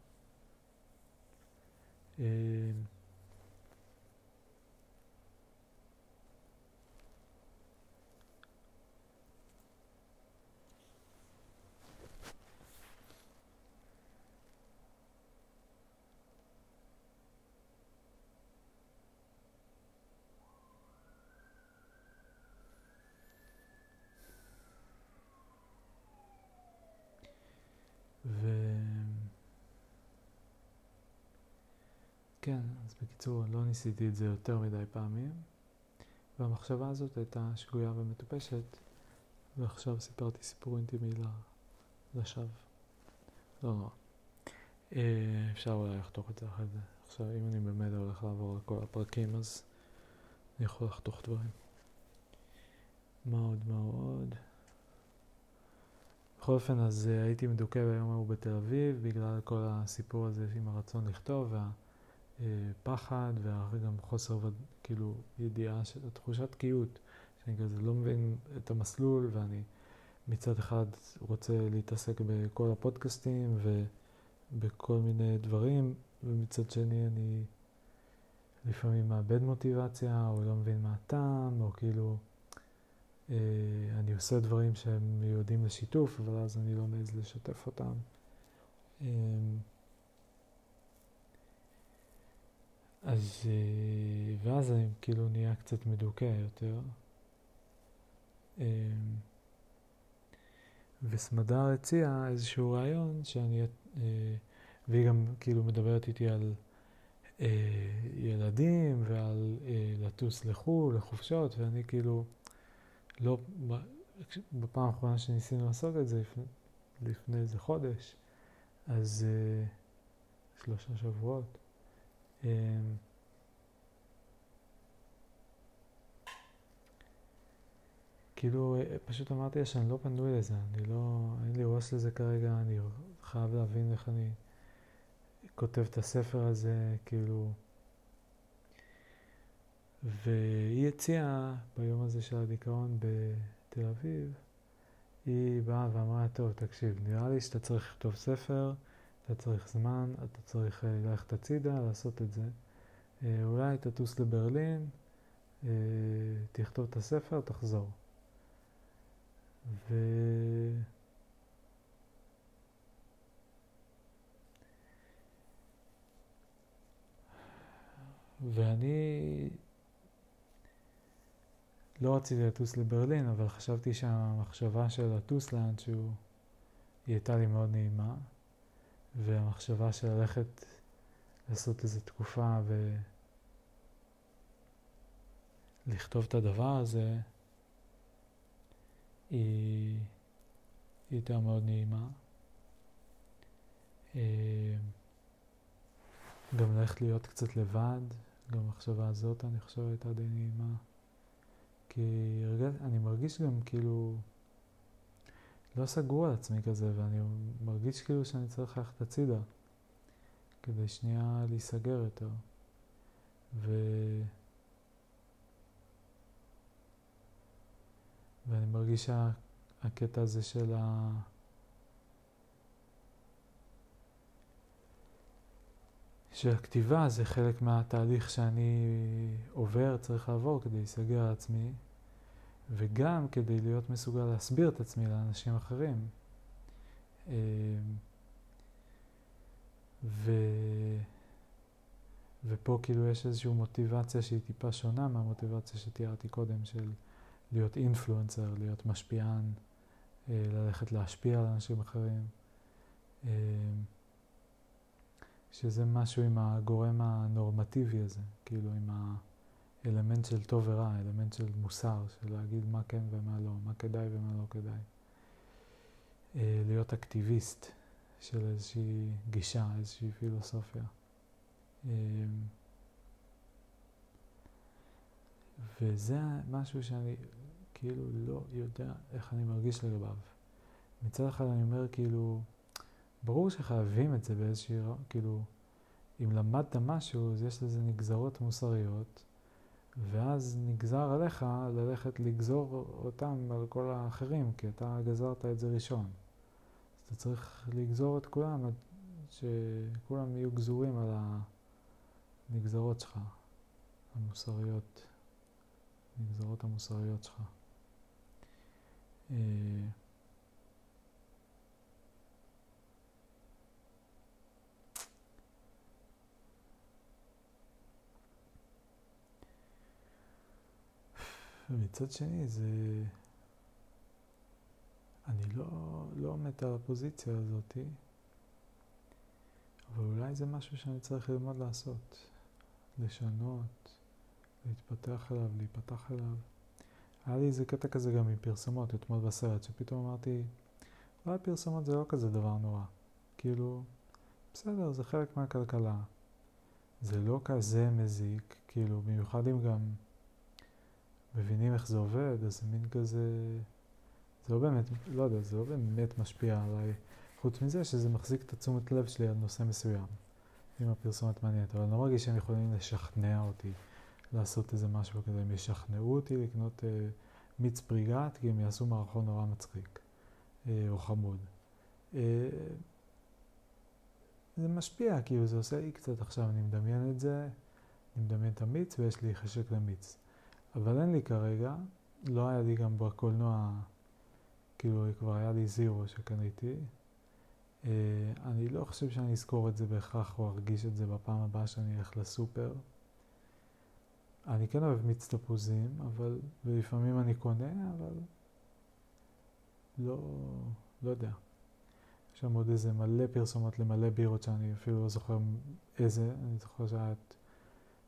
אה, כן, אז בקיצור, לא ניסיתי את זה יותר מדי פעמים, והמחשבה הזאת הייתה שגויה ומטופשת, ועכשיו סיפרתי סיפור אינטימי לשווא. לא נורא. אה, אפשר אולי לחתוך את זה אחרי זה. עכשיו, אם אני באמת הולך לעבור על כל הפרקים, אז אני יכול לחתוך דברים. מה עוד, מה עוד? בכל אופן, אז uh, הייתי מדוכא ביום ההוא בתל אביב, בגלל כל הסיפור הזה עם הרצון לכתוב, והפחד, וגם חוסר, כאילו, ידיעה, של, תחושת תקיעות, שאני כזה לא מבין את המסלול, ואני מצד אחד רוצה להתעסק בכל הפודקאסטים ובכל מיני דברים, ומצד שני אני לפעמים מאבד מוטיבציה, או לא מבין מה הטעם, או כאילו... אה, אני עושה דברים שהם מיועדים לשיתוף, אבל אז אני לא מעז לשתף אותם. אה, אז, אה, ואז אני כאילו נהיה קצת מדוכא יותר. וסמדר הציעה איזשהו רעיון שאני, והיא גם כאילו מדברת איתי על ילדים ועל לטוס לחו"ל, לחופשות, ואני כאילו... לא, בפעם האחרונה שניסינו לעשות את זה, לפני, איזה חודש, אז שלושה שבועות. Um, כאילו, אה, פשוט אמרתי לה שאני לא פנוי לזה, אני לא, אין לי ראש לזה כרגע, אני חייב להבין איך אני כותב את הספר הזה, כאילו... והיא הציעה ביום הזה של הדיכאון בתל אביב, היא באה ואמרה, טוב, תקשיב, נראה לי שאתה צריך לכתוב ספר, אתה צריך זמן, אתה צריך אה, ללכת הצידה, לעשות את זה. אה, אולי תטוס לברלין, אה, תכתוב את הספר, תחזור. ו... ואני לא רציתי לטוס לברלין, אבל חשבתי שהמחשבה של לטוס לאנשהו, היא הייתה לי מאוד נעימה, והמחשבה של ללכת לעשות איזו תקופה ולכתוב את הדבר הזה, היא, הייתה מאוד נעימה. אה, גם ללכת להיות קצת לבד, גם המחשבה הזאת אני חושב הייתה די נעימה. כי אני מרגיש גם כאילו לא סגור על עצמי כזה, ואני מרגיש כאילו שאני צריך ללכת הצידה, כדי שנייה להיסגר יותר. ו... ואני מרגיש שהקטע הזה של ה... שהכתיבה זה חלק מהתהליך שאני עובר, צריך לעבור כדי להיסגר על עצמי, וגם כדי להיות מסוגל להסביר את עצמי לאנשים אחרים. אמ, ו... ופה כאילו יש איזושהי מוטיבציה שהיא טיפה שונה מהמוטיבציה שתיארתי קודם של להיות אינפלואנסר, להיות משפיען, אה, ללכת להשפיע על אנשים אחרים. אמ, שזה משהו עם הגורם הנורמטיבי הזה, כאילו עם האלמנט של טוב ורע, אלמנט של מוסר, של להגיד מה כן ומה לא, מה כדאי ומה לא כדאי. אה, להיות אקטיביסט של איזושהי גישה, איזושהי פילוסופיה. אה, וזה משהו שאני כאילו לא יודע איך אני מרגיש לגביו. מצד אחד אני אומר כאילו, ברור שחייבים את זה באיזושהי, כאילו, אם למדת משהו, אז יש לזה נגזרות מוסריות, ואז נגזר עליך ללכת לגזור אותם על כל האחרים, כי אתה גזרת את זה ראשון. אז אתה צריך לגזור את כולם, שכולם יהיו גזורים על הנגזרות שלך, המוסריות, נגזרות המוסריות שלך. ומצד שני זה... אני לא, לא מת על הפוזיציה הזאתי, אבל אולי זה משהו שאני צריך ללמוד לעשות. לשנות, להתפתח אליו, להיפתח אליו. היה לי איזה קטע כזה גם עם פרסומות אתמול בסרט, שפתאום אמרתי, אולי פרסומות זה לא כזה דבר נורא. כאילו, בסדר, זה חלק מהכלכלה. זה לא כזה מזיק, כאילו, במיוחד אם גם מבינים איך זה עובד, אז זה מין כזה... זה לא באמת, לא יודע, זה לא באמת משפיע עליי, חוץ מזה שזה מחזיק את התשומת לב שלי על נושא מסוים, אם הפרסומת מעניינת, אבל אני לא מרגיש שהם יכולים לשכנע אותי לעשות איזה משהו כזה, הם ישכנעו אותי לקנות אה, מיץ פריגת, כי הם יעשו מערכון נורא מצחיק, אה, או חמוד. אה, זה משפיע, כאילו זה עושה לי קצת עכשיו, אני מדמיין את זה, אני מדמיין את המיץ ויש לי חשק למיץ. אבל אין לי כרגע, לא היה לי גם בקולנוע, כאילו כבר היה לי זירו שקניתי. Uh, אני לא חושב שאני אזכור את זה בהכרח או ארגיש את זה בפעם הבאה שאני אלך לסופר. אני כן אוהב מיץ תפוזים, אבל, ולפעמים אני קונה, אבל לא, לא יודע. יש שם עוד איזה מלא פרסומות למלא בירות שאני אפילו לא זוכר איזה, אני זוכר שהיה את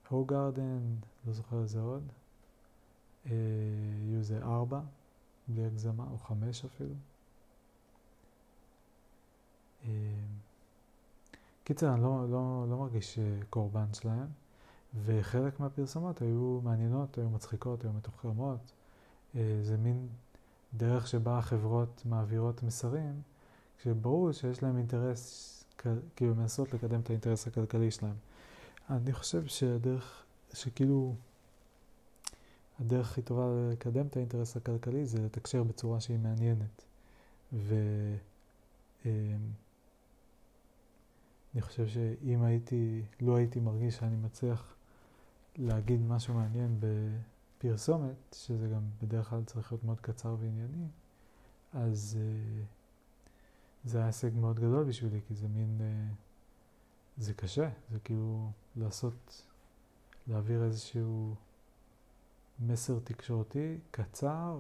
הוגרדן, לא זוכר איזה עוד. יהיו איזה ארבע, בלי הגזמה, או חמש אפילו. אה, קיצר, אני לא, לא, לא מרגיש אה, קורבן שלהם, וחלק מהפרסומות היו מעניינות, היו מצחיקות, היו מתוחכמות. אה, זה מין דרך שבה החברות מעבירות מסרים, כשברור שיש להם אינטרס, כאילו מנסות לקדם את האינטרס הכלכלי שלהם. אני חושב שהדרך, שכאילו... הדרך הכי טובה לקדם את האינטרס הכלכלי זה לתקשר בצורה שהיא מעניינת. ואני אמ, חושב שאם הייתי, לא הייתי מרגיש שאני מצליח להגיד משהו מעניין בפרסומת, שזה גם בדרך כלל צריך להיות מאוד קצר וענייני, אז uh, זה היה הישג מאוד גדול בשבילי, כי זה מין, uh, זה קשה, זה כאילו לעשות, להעביר איזשהו מסר תקשורתי קצר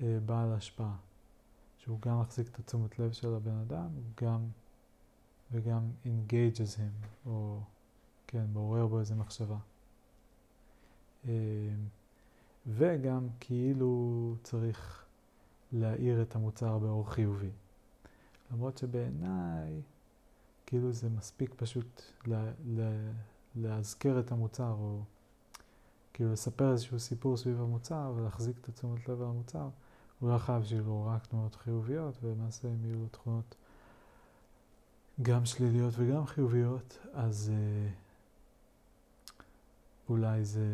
ובעל השפעה, שהוא גם מחזיק את התשומת לב של הבן אדם, גם, וגם engages him, או כן, מעורר בו איזה מחשבה. אה, וגם כאילו צריך להאיר את המוצר באור חיובי. למרות שבעיניי, כאילו זה מספיק פשוט לה, לה, להזכר את המוצר, או כאילו לספר איזשהו סיפור סביב המוצר ולהחזיק את התשומת לב על המוצר, הוא לא חייב שיהיו רק תנועות חיוביות, ולמעשה אם יהיו לו תכונות גם שליליות וגם חיוביות, אז אה, אולי זה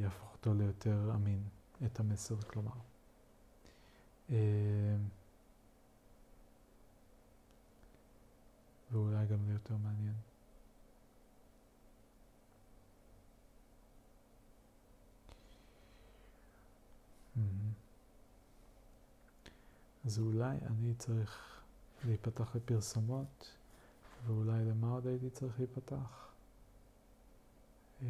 יהפוך אותו ליותר אמין, את המסר, כלומר. אה, ואולי גם ליותר מעניין. אז אולי אני צריך להיפתח לפרסומות, ואולי למה עוד הייתי צריך להיפתח? אה,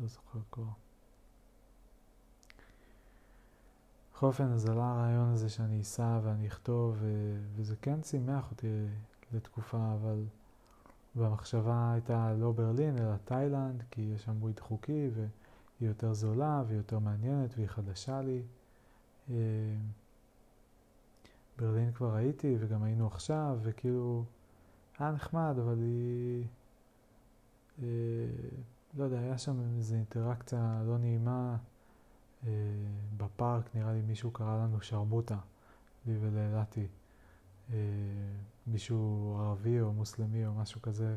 לא זוכר כבר. בכל אופן, אז עלה הרעיון הזה שאני אסע ואני אכתוב, וזה כן שימח אותי לתקופה, אבל במחשבה הייתה לא ברלין, אלא תאילנד, כי יש שם וויד חוקי, ו... היא יותר זולה והיא יותר מעניינת והיא חדשה לי. אה, ברלין כבר הייתי וגם היינו עכשיו, וכאילו, היה נחמד, אבל היא... אה, לא יודע, היה שם איזו אינטראקציה לא נעימה. אה, בפארק נראה לי מישהו קרא לנו שרמוטה, לי ולאלתי. מישהו ערבי או מוסלמי או משהו כזה,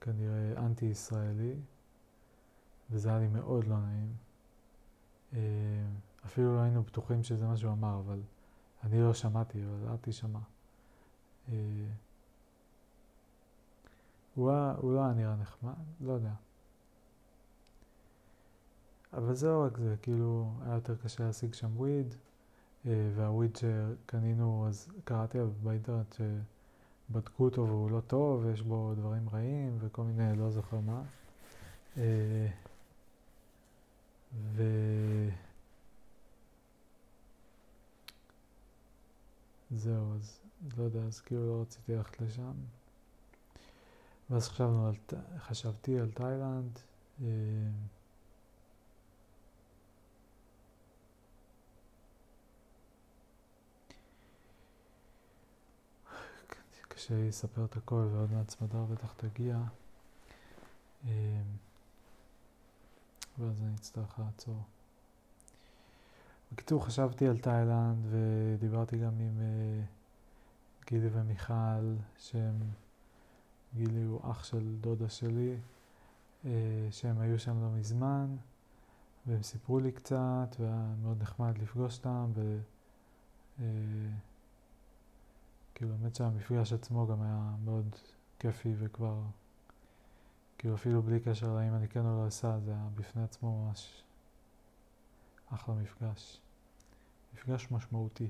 כנראה אנטי-ישראלי. וזה היה לי מאוד לא נעים. אה, אפילו לא היינו בטוחים שזה מה שהוא אמר, אבל אני לא שמעתי, אבל אל תשמע. אה, הוא, הוא לא היה נראה נחמד, לא יודע. אבל זה לא רק זה, כאילו היה יותר קשה להשיג שם וויד, אה, והוויד שקנינו, אז קראתי באינטרנט שבדקו אותו והוא לא טוב, ויש בו דברים רעים וכל מיני, לא זוכר מה. ו... זהו, אז לא יודע, אז כאילו לא רציתי ללכת לשם. ואז חשבנו על, חשבתי על תאילנד. אה, קשה לי לספר את הכל ועוד מעט סמדר בטח תגיע. אה, ואז אני אצטרך לעצור. בקיצור, חשבתי על תאילנד ודיברתי גם עם uh, גילי ומיכל, שהם, גילי הוא אח של דודה שלי, uh, שהם היו שם לא מזמן, והם סיפרו לי קצת, והיה מאוד נחמד לפגוש אותם, ו... Uh, כאילו, האמת שהמפגש עצמו גם היה מאוד כיפי וכבר, כאילו אפילו בלי קשר לאם אני כן או לא אסע, זה היה בפני עצמו ממש אחלה מפגש. מפגש משמעותי.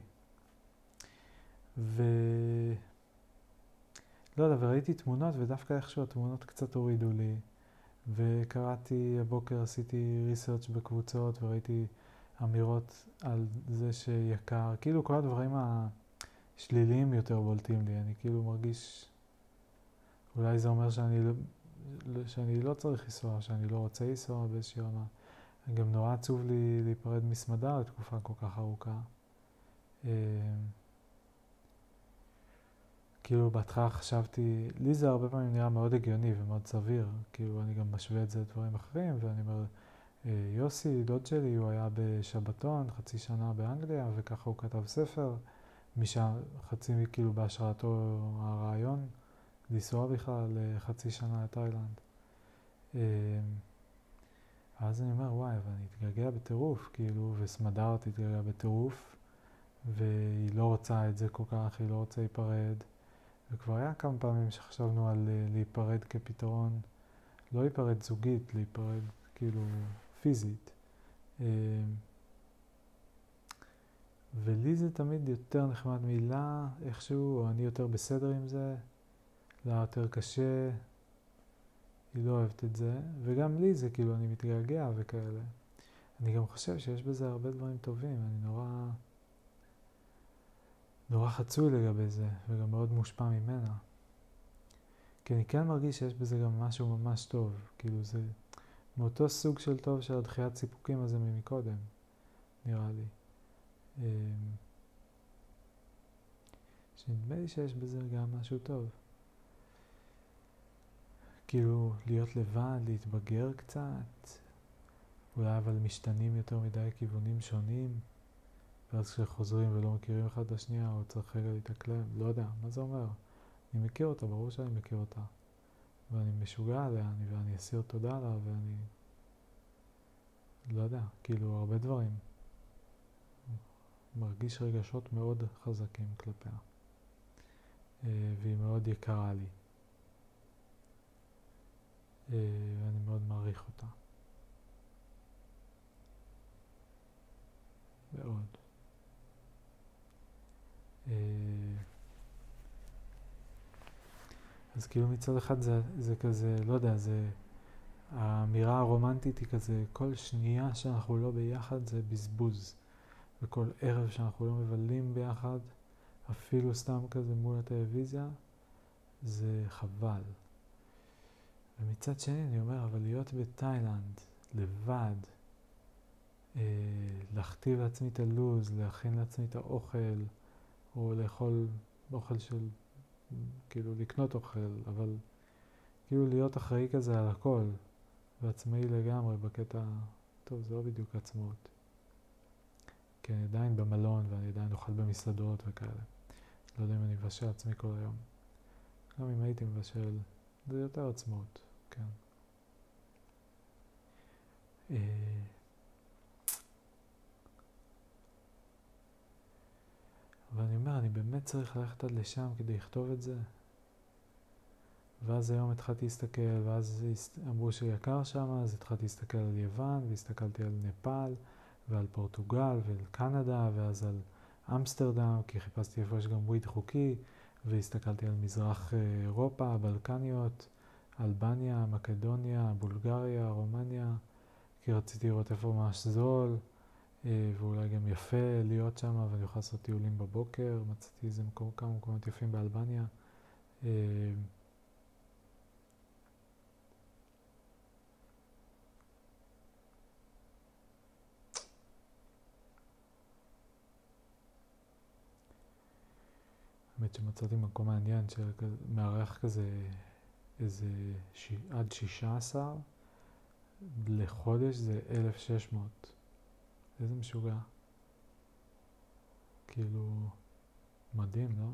ו... לא יודע, וראיתי תמונות, ודווקא איכשהו התמונות קצת הורידו לי. וקראתי, הבוקר עשיתי ריסרצ' בקבוצות, וראיתי אמירות על זה שיקר, כאילו כל הדברים השליליים יותר בולטים לי. אני כאילו מרגיש, אולי זה אומר שאני לא, שאני לא צריך לנסוע, שאני לא רוצה לנסוע באיזושהי רמה. גם נורא עצוב לי להיפרד מסמדר לתקופה כל כך ארוכה. אה, כאילו בהתחלה חשבתי, לי זה הרבה פעמים נראה מאוד הגיוני ומאוד סביר, כאילו אני גם משווה את זה לדברים אחרים ואני אומר, אה, יוסי, דוד שלי, הוא היה בשבתון חצי שנה באנגליה וככה הוא כתב ספר, משם חצי כאילו בהשראתו הרעיון לנסוע בכלל חצי שנה לתאילנד. אה, ואז אני אומר, וואי, אבל אני אתגעגע בטירוף, כאילו, וסמדר תתגעגע בטירוף, והיא לא רוצה את זה כל כך, היא לא רוצה להיפרד. וכבר היה כמה פעמים שחשבנו על uh, להיפרד כפתרון, לא להיפרד זוגית, להיפרד כאילו פיזית. Uh, ולי זה תמיד יותר נחמד מילה איכשהו, או אני יותר בסדר עם זה, לה יותר קשה, היא לא אוהבת את זה, וגם לי זה כאילו, אני מתגעגע וכאלה. אני גם חושב שיש בזה הרבה דברים טובים, אני נורא, נורא חצוי לגבי זה, וגם מאוד מושפע ממנה. כי אני כן מרגיש שיש בזה גם משהו ממש טוב, כאילו זה מאותו סוג של טוב של הדחיית סיפוקים הזה ממקודם, נראה לי. אמ, שנדמה לי שיש בזה גם משהו טוב. כאילו להיות לבד, להתבגר קצת, אולי אבל משתנים יותר מדי כיוונים שונים, ואז כשחוזרים ולא מכירים אחד את השנייה, או צריך רגע להתאקלם, לא יודע, מה זה אומר? אני מכיר אותה, ברור שאני מכיר אותה, ואני משוגע עליה, אני, ואני אסיר תודה לה, ואני... לא יודע, כאילו הרבה דברים. מרגיש רגשות מאוד חזקים כלפיה, אה, והיא מאוד יקרה לי. אה, מאוד מעריך אותה. מאוד. אה, אז כאילו מצד אחד זה, זה כזה, לא יודע, זה... האמירה הרומנטית היא כזה, כל שנייה שאנחנו לא ביחד זה בזבוז. וכל ערב שאנחנו לא מבלים ביחד, אפילו סתם כזה מול הטלוויזיה, זה חבל. ומצד שני אני אומר, אבל להיות בתאילנד, לבד, אה, להכתיב לעצמי את הלו"ז, להכין לעצמי את האוכל, או לאכול אוכל של, כאילו לקנות אוכל, אבל כאילו להיות אחראי כזה על הכל, ועצמאי לגמרי בקטע, טוב, זה לא בדיוק עצמאות. כי אני עדיין במלון ואני עדיין אוכל במסעדות וכאלה. לא יודע אם אני מבשל עצמי כל היום. גם אם הייתי מבשל, זה יותר עצמאות. כן. אה, אבל אני אומר, אני באמת צריך ללכת עד לשם כדי לכתוב את זה. ואז היום התחלתי להסתכל, ואז אמרו שיקר שם, אז התחלתי להסתכל על יוון, והסתכלתי על נפאל, ועל פורטוגל, ועל קנדה, ואז על אמסטרדם, כי חיפשתי איפה יש גם וויד חוקי, והסתכלתי על מזרח אה, אירופה, הבלקניות, אלבניה, מקדוניה, בולגריה, רומניה, כי רציתי לראות איפה ממש זול, ואולי גם יפה להיות שם, ואני יכול לעשות טיולים בבוקר, מצאתי איזה מקום, כמה מקומות יפים באלבניה. האמת שמצאתי מקום מעניין שמארח כזה איזה ש... עד שישה עשר, לחודש זה אלף שש מאות. איזה משוגע. כאילו, מדהים, לא?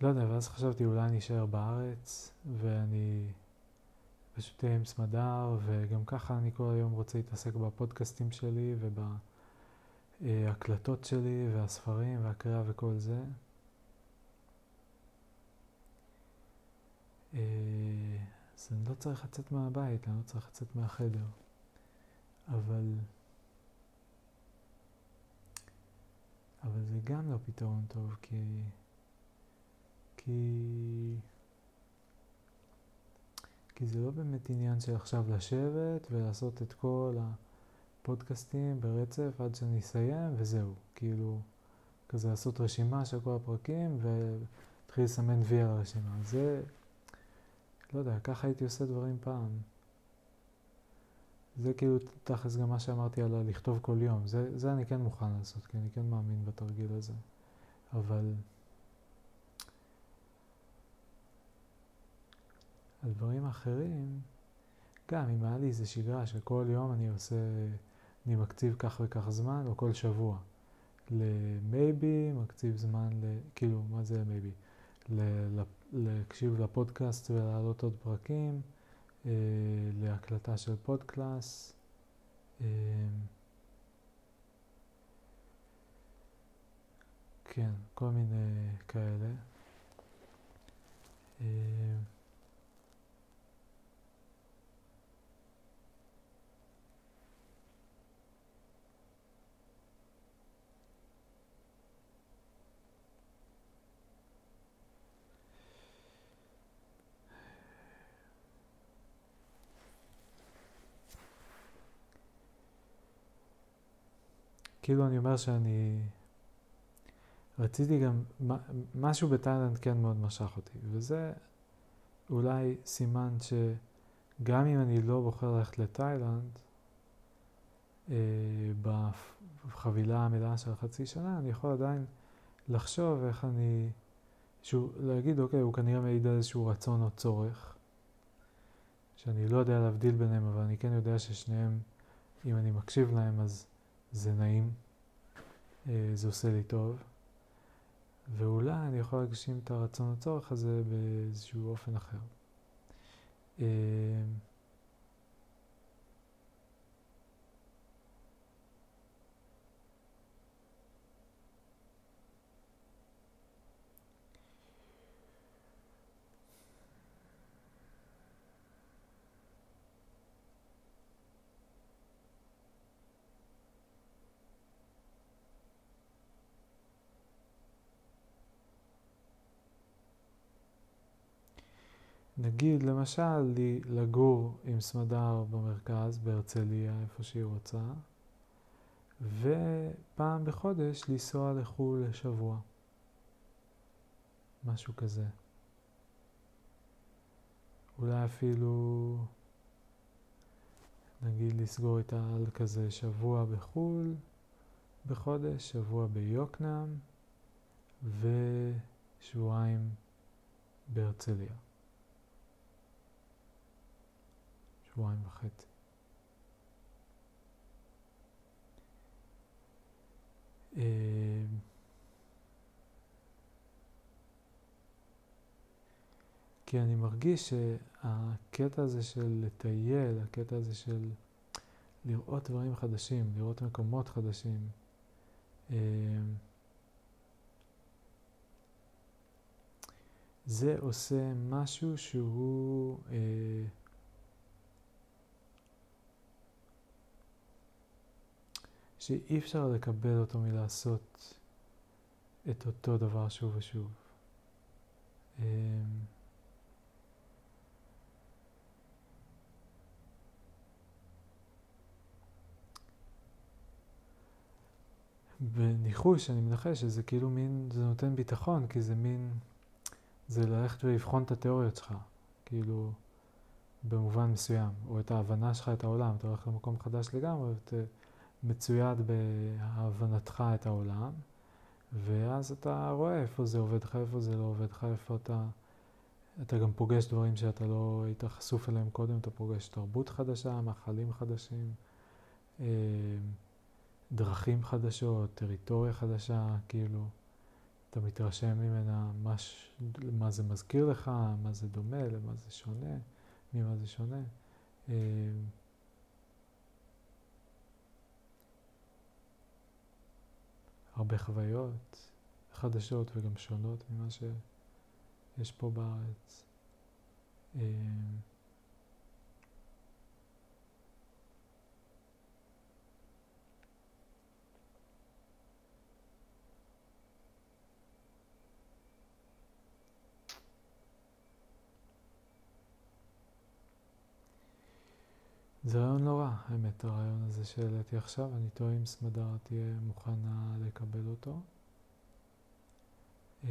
לא יודע, ואז חשבתי אולי אני אשאר בארץ, ואני פשוט אהיה עם סמדר, וגם ככה אני כל היום רוצה להתעסק בפודקאסטים שלי ובהקלטות שלי והספרים והקריאה וכל זה. אה, אז אני לא צריך לצאת מהבית, אני לא צריך לצאת מהחדר. אבל... אבל זה גם לא פתרון טוב, כי... כי... כי זה לא באמת עניין של עכשיו לשבת ולעשות את כל הפודקאסטים ברצף עד שאני אסיים וזהו. כאילו, כזה לעשות רשימה של כל הפרקים ולהתחיל לסמן וי על הרשימה. זה, לא יודע, ככה הייתי עושה דברים פעם. זה כאילו תכלס גם מה שאמרתי על לכתוב כל יום. זה, זה אני כן מוכן לעשות, כי אני כן מאמין בתרגיל הזה. אבל... על דברים אחרים, גם אם היה לי איזה שגרה שכל יום אני עושה, אני מקציב כך וכך זמן, או כל שבוע. ל maybe, מקציב זמן, ל, כאילו, מה זה maybe? להקשיב לפודקאסט ולהעלות עוד פרקים, אה, להקלטה של פודקלאס. אה, כן, כל מיני כאלה. אה, כאילו אני אומר שאני רציתי גם, משהו בתאילנד כן מאוד משך אותי, וזה אולי סימן שגם אם אני לא בוחר ללכת לתאילנד, אה, בחבילה המלאה של חצי שנה, אני יכול עדיין לחשוב איך אני, שהוא, להגיד, אוקיי, הוא כנראה מעיד על איזשהו רצון או צורך, שאני לא יודע להבדיל ביניהם, אבל אני כן יודע ששניהם, אם אני מקשיב להם, אז זה נעים, אה, זה עושה לי טוב, ואולי אני יכול להגשים את הרצון הצורך הזה באיזשהו אופן אחר. נגיד למשל לגור עם סמדר במרכז, בהרצליה, איפה שהיא רוצה, ופעם בחודש לנסוע לחו"ל לשבוע. משהו כזה. אולי אפילו, נגיד לסגור איתה על כזה שבוע בחו"ל בחודש, שבוע ביוקנעם ושבועיים בהרצליה. שבועיים וחצי. אה, כי אני מרגיש שהקטע הזה של לטייל, הקטע הזה של לראות דברים חדשים, לראות מקומות חדשים, אה, זה עושה משהו שהוא שאי אפשר לקבל אותו מלעשות את אותו דבר שוב ושוב. אמ, בניחוש אני מנחש שזה כאילו מין, זה נותן ביטחון, כי זה מין, זה ללכת ולבחון את התיאוריות שלך, כאילו, במובן מסוים, או את ההבנה שלך את העולם, אתה הולך למקום חדש לגמרי, ואתה... מצויד בהבנתך את העולם, ואז אתה רואה איפה זה עובד לך, איפה זה לא עובד לך, איפה אתה... אתה גם פוגש דברים שאתה לא היית חשוף אליהם קודם, אתה פוגש תרבות חדשה, מאכלים חדשים, אה, דרכים חדשות, טריטוריה חדשה, כאילו, אתה מתרשם ממנה מה, ש... מה זה מזכיר לך, מה זה דומה, למה זה שונה, ממה זה שונה. הרבה חוויות חדשות וגם שונות ממה שיש פה בארץ. זה רעיון לא רע, האמת, הרעיון הזה שהעליתי עכשיו. אני טועה אם סמדר תהיה מוכנה לקבל אותו. אמ,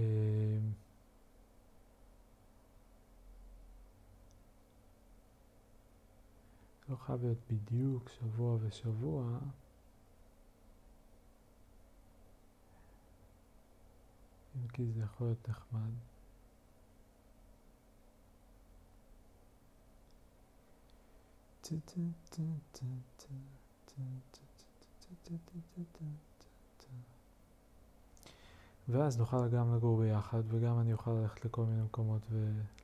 לא חייב להיות בדיוק שבוע ושבוע. אם כי זה יכול להיות נחמד. ואז נוכל גם לגור ביחד, וגם אני אוכל ללכת לכל מיני מקומות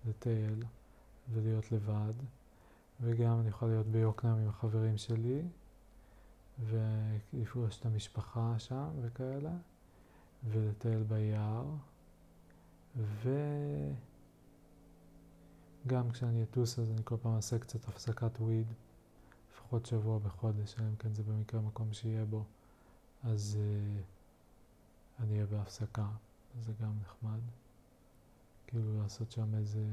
ולטייל, ולהיות לבד, וגם אני אוכל להיות ביוקנעם עם החברים שלי, ולפגוש את המשפחה שם וכאלה, ולטייל ביער, ו... גם כשאני אטוס אז אני כל פעם אעשה קצת הפסקת וויד, לפחות שבוע בחודש, אלא אם כן זה במקרה מקום שיהיה בו, אז uh, אני אהיה בהפסקה, זה גם נחמד. כאילו לעשות שם איזה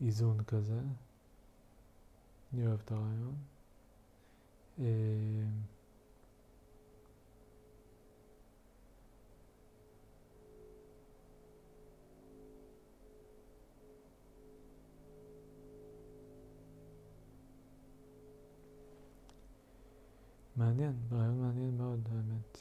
איזון כזה. אני אוהב את הרעיון. Uh, מעניין, רעיון מעניין מאוד האמת.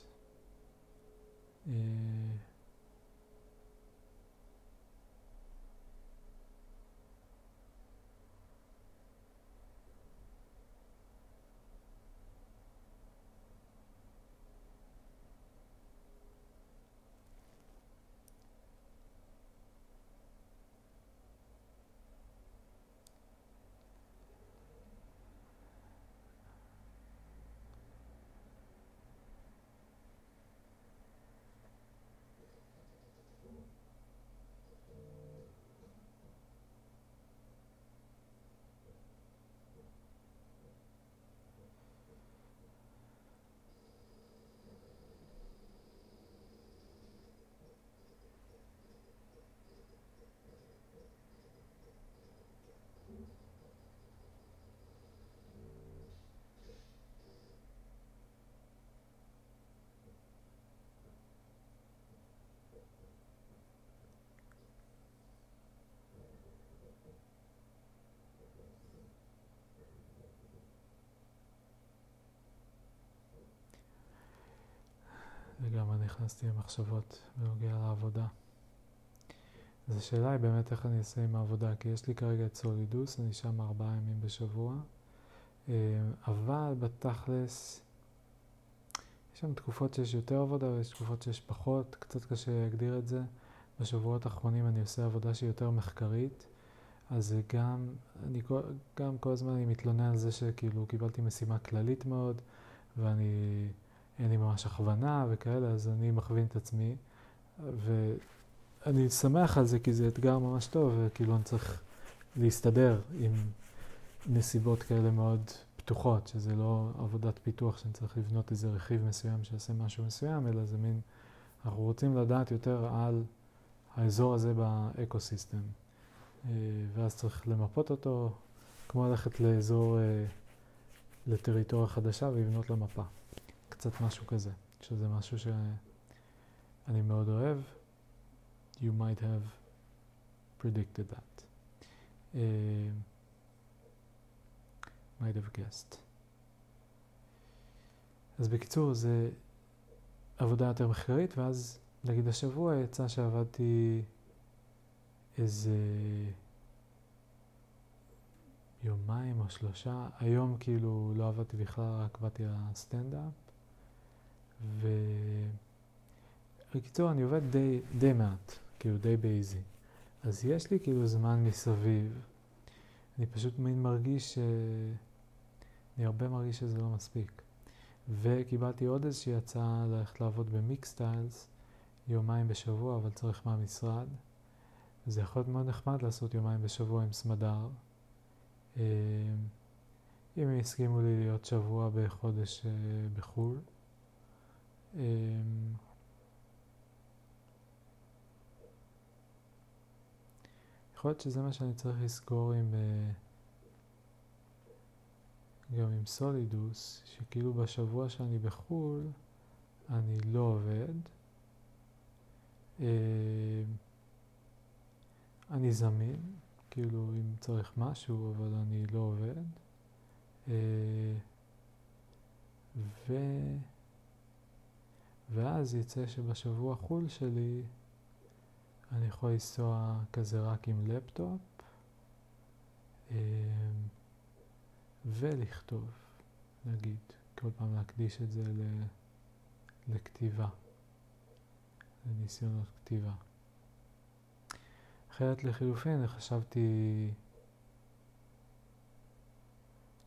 לגמרי נכנסתי למחשבות בנוגע לעבודה. אז השאלה היא באמת איך אני אעשה עם העבודה, כי יש לי כרגע את סולידוס, אני שם ארבעה ימים בשבוע, אה, אבל בתכלס, יש שם תקופות שיש יותר עבודה ויש תקופות שיש פחות, קצת קשה להגדיר את זה. בשבועות האחרונים אני עושה עבודה שהיא יותר מחקרית, אז גם, אני גם כל הזמן אני מתלונן על זה שכאילו קיבלתי משימה כללית מאוד, ואני... אין לי ממש הכוונה וכאלה, אז אני מכווין את עצמי, ואני שמח על זה כי זה אתגר ממש טוב, וכאילו אני צריך להסתדר עם נסיבות כאלה מאוד פתוחות, שזה לא עבודת פיתוח שאני צריך לבנות איזה רכיב מסוים שיעשה משהו מסוים, אלא זה מין, אנחנו רוצים לדעת יותר על האזור הזה באקו-סיסטם, אה, ואז צריך למפות אותו, כמו ללכת לאזור, אה, לטריטוריה חדשה ולבנות לה מפה. קצת משהו כזה, שזה משהו שאני מאוד אוהב. You might have predicted that. Uh, might have guessed. אז בקיצור, זה עבודה יותר מחקרית, ואז נגיד השבוע יצא שעבדתי איזה יומיים או שלושה. היום כאילו לא עבדתי בכלל, רק באתי לסטנדאפ. ובקיצור, אני עובד די, די מעט, כאילו די בייזי. אז יש לי כאילו זמן מסביב. אני פשוט מין מרגיש ש... אני הרבה מרגיש שזה לא מספיק. וקיבלתי עוד איזושהי הצעה ללכת לעבוד במיקסטיילס יומיים בשבוע, אבל צריך מהמשרד. זה יכול להיות מאוד נחמד לעשות יומיים בשבוע עם סמדר. אה, אם הם יסכימו לי להיות שבוע בחודש אה, בחו"ל. אה, יכול להיות שזה מה שאני צריך לסגור עם... גם עם סולידוס, שכאילו בשבוע שאני בחו"ל אני לא עובד. אני זמין, כאילו אם צריך משהו, אבל אני לא עובד. ו... ואז יצא שבשבוע חו"ל שלי אני יכול לנסוע כזה רק עם לפטופ ולכתוב, נגיד, כל פעם להקדיש את זה לכתיבה, לניסיונות כתיבה. אחרת לחילופין, חשבתי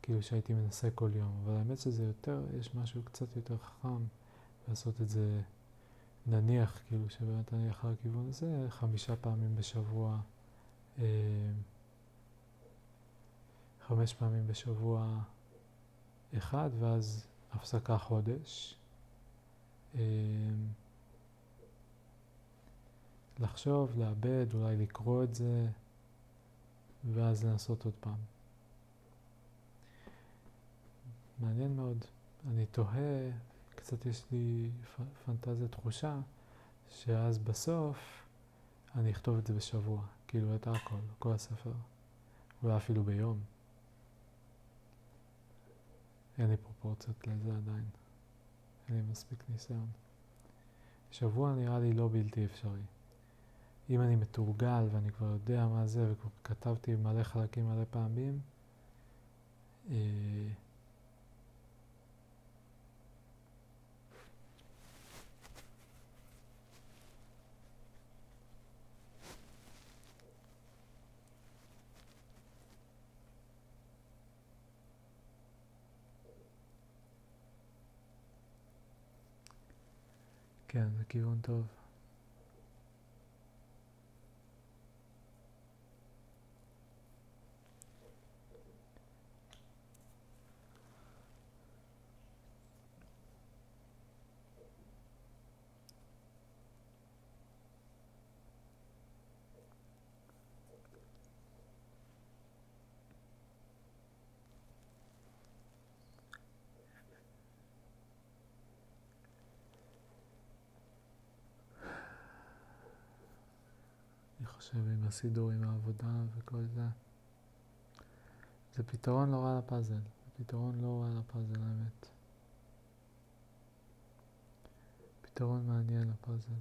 כאילו שהייתי מנסה כל יום, אבל האמת שזה יותר, יש משהו קצת יותר חכם לעשות את זה, נניח, כאילו שבאמת אני אחר הכיוון הזה, חמישה פעמים בשבוע, אה, חמש פעמים בשבוע אחד, ואז הפסקה חודש. אה, לחשוב, לאבד, אולי לקרוא את זה, ואז לנסות עוד פעם. מעניין מאוד. אני תוהה, קצת יש לי פנטזיה תחושה, שאז בסוף אני אכתוב את זה בשבוע, כאילו את הכל, כל הספר, אולי אפילו ביום. אין לי פרופורציות לזה עדיין, אין לי מספיק ניסיון. שבוע נראה לי לא בלתי אפשרי. אם אני מתורגל ואני כבר יודע מה זה וכבר כתבתי מלא חלקים מלא פעמים, אה, כן, זה כיוון טוב. חושב עם הסידור, עם העבודה וכל זה. זה פתרון לא רע לפאזל, זה פתרון לא רע לפאזל האמת. פתרון מעניין לפאזל.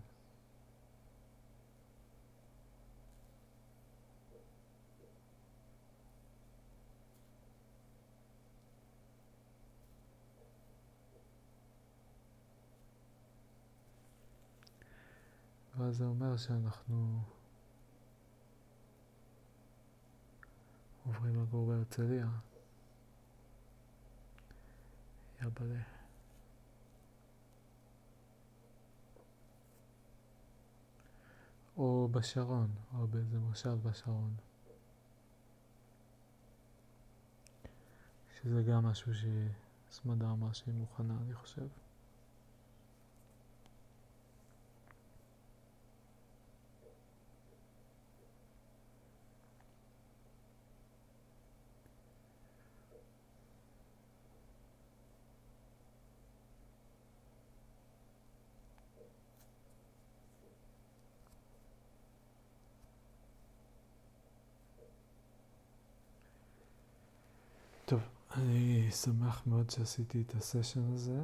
ואז זה אומר שאנחנו עוברים לגור בהרצליה. יבלה. או בשרון, או באיזה מושב בשרון. שזה גם משהו שסמדה אמרה שהיא מוכנה, אני חושב. טוב, אני שמח מאוד שעשיתי את הסשן הזה.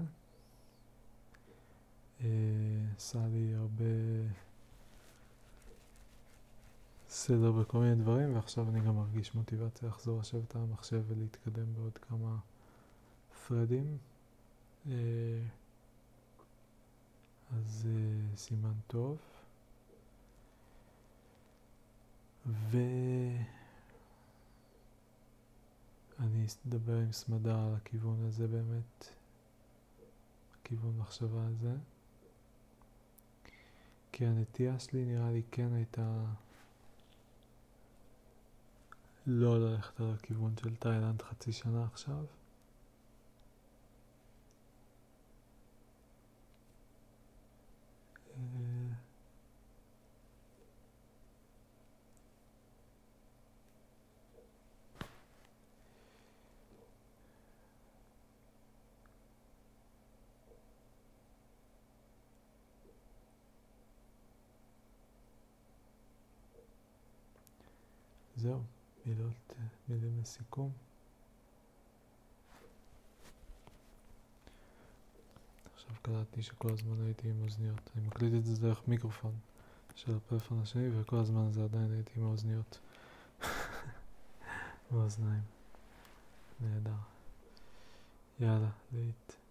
אה, עשה לי הרבה סדר בכל מיני דברים, ועכשיו אני גם מרגיש מוטיבציה לחזור לשבת על המחשב ולהתקדם בעוד כמה פרדים. אה, אז אה, סימן טוב. ואני אדבר עם סמדה על הכיוון הזה באמת, הכיוון מחשבה הזה. כי הנטייה שלי נראה לי כן הייתה לא ללכת על הכיוון של תאילנד חצי שנה עכשיו. אה, זהו, מילות, מילים לסיכום. עכשיו קלטתי שכל הזמן הייתי עם אוזניות. אני מקליט את זה דרך מיקרופון של הפלאפון השני, וכל הזמן הזה עדיין הייתי עם האוזניות. באוזניים. נהדר. יאללה, להיט.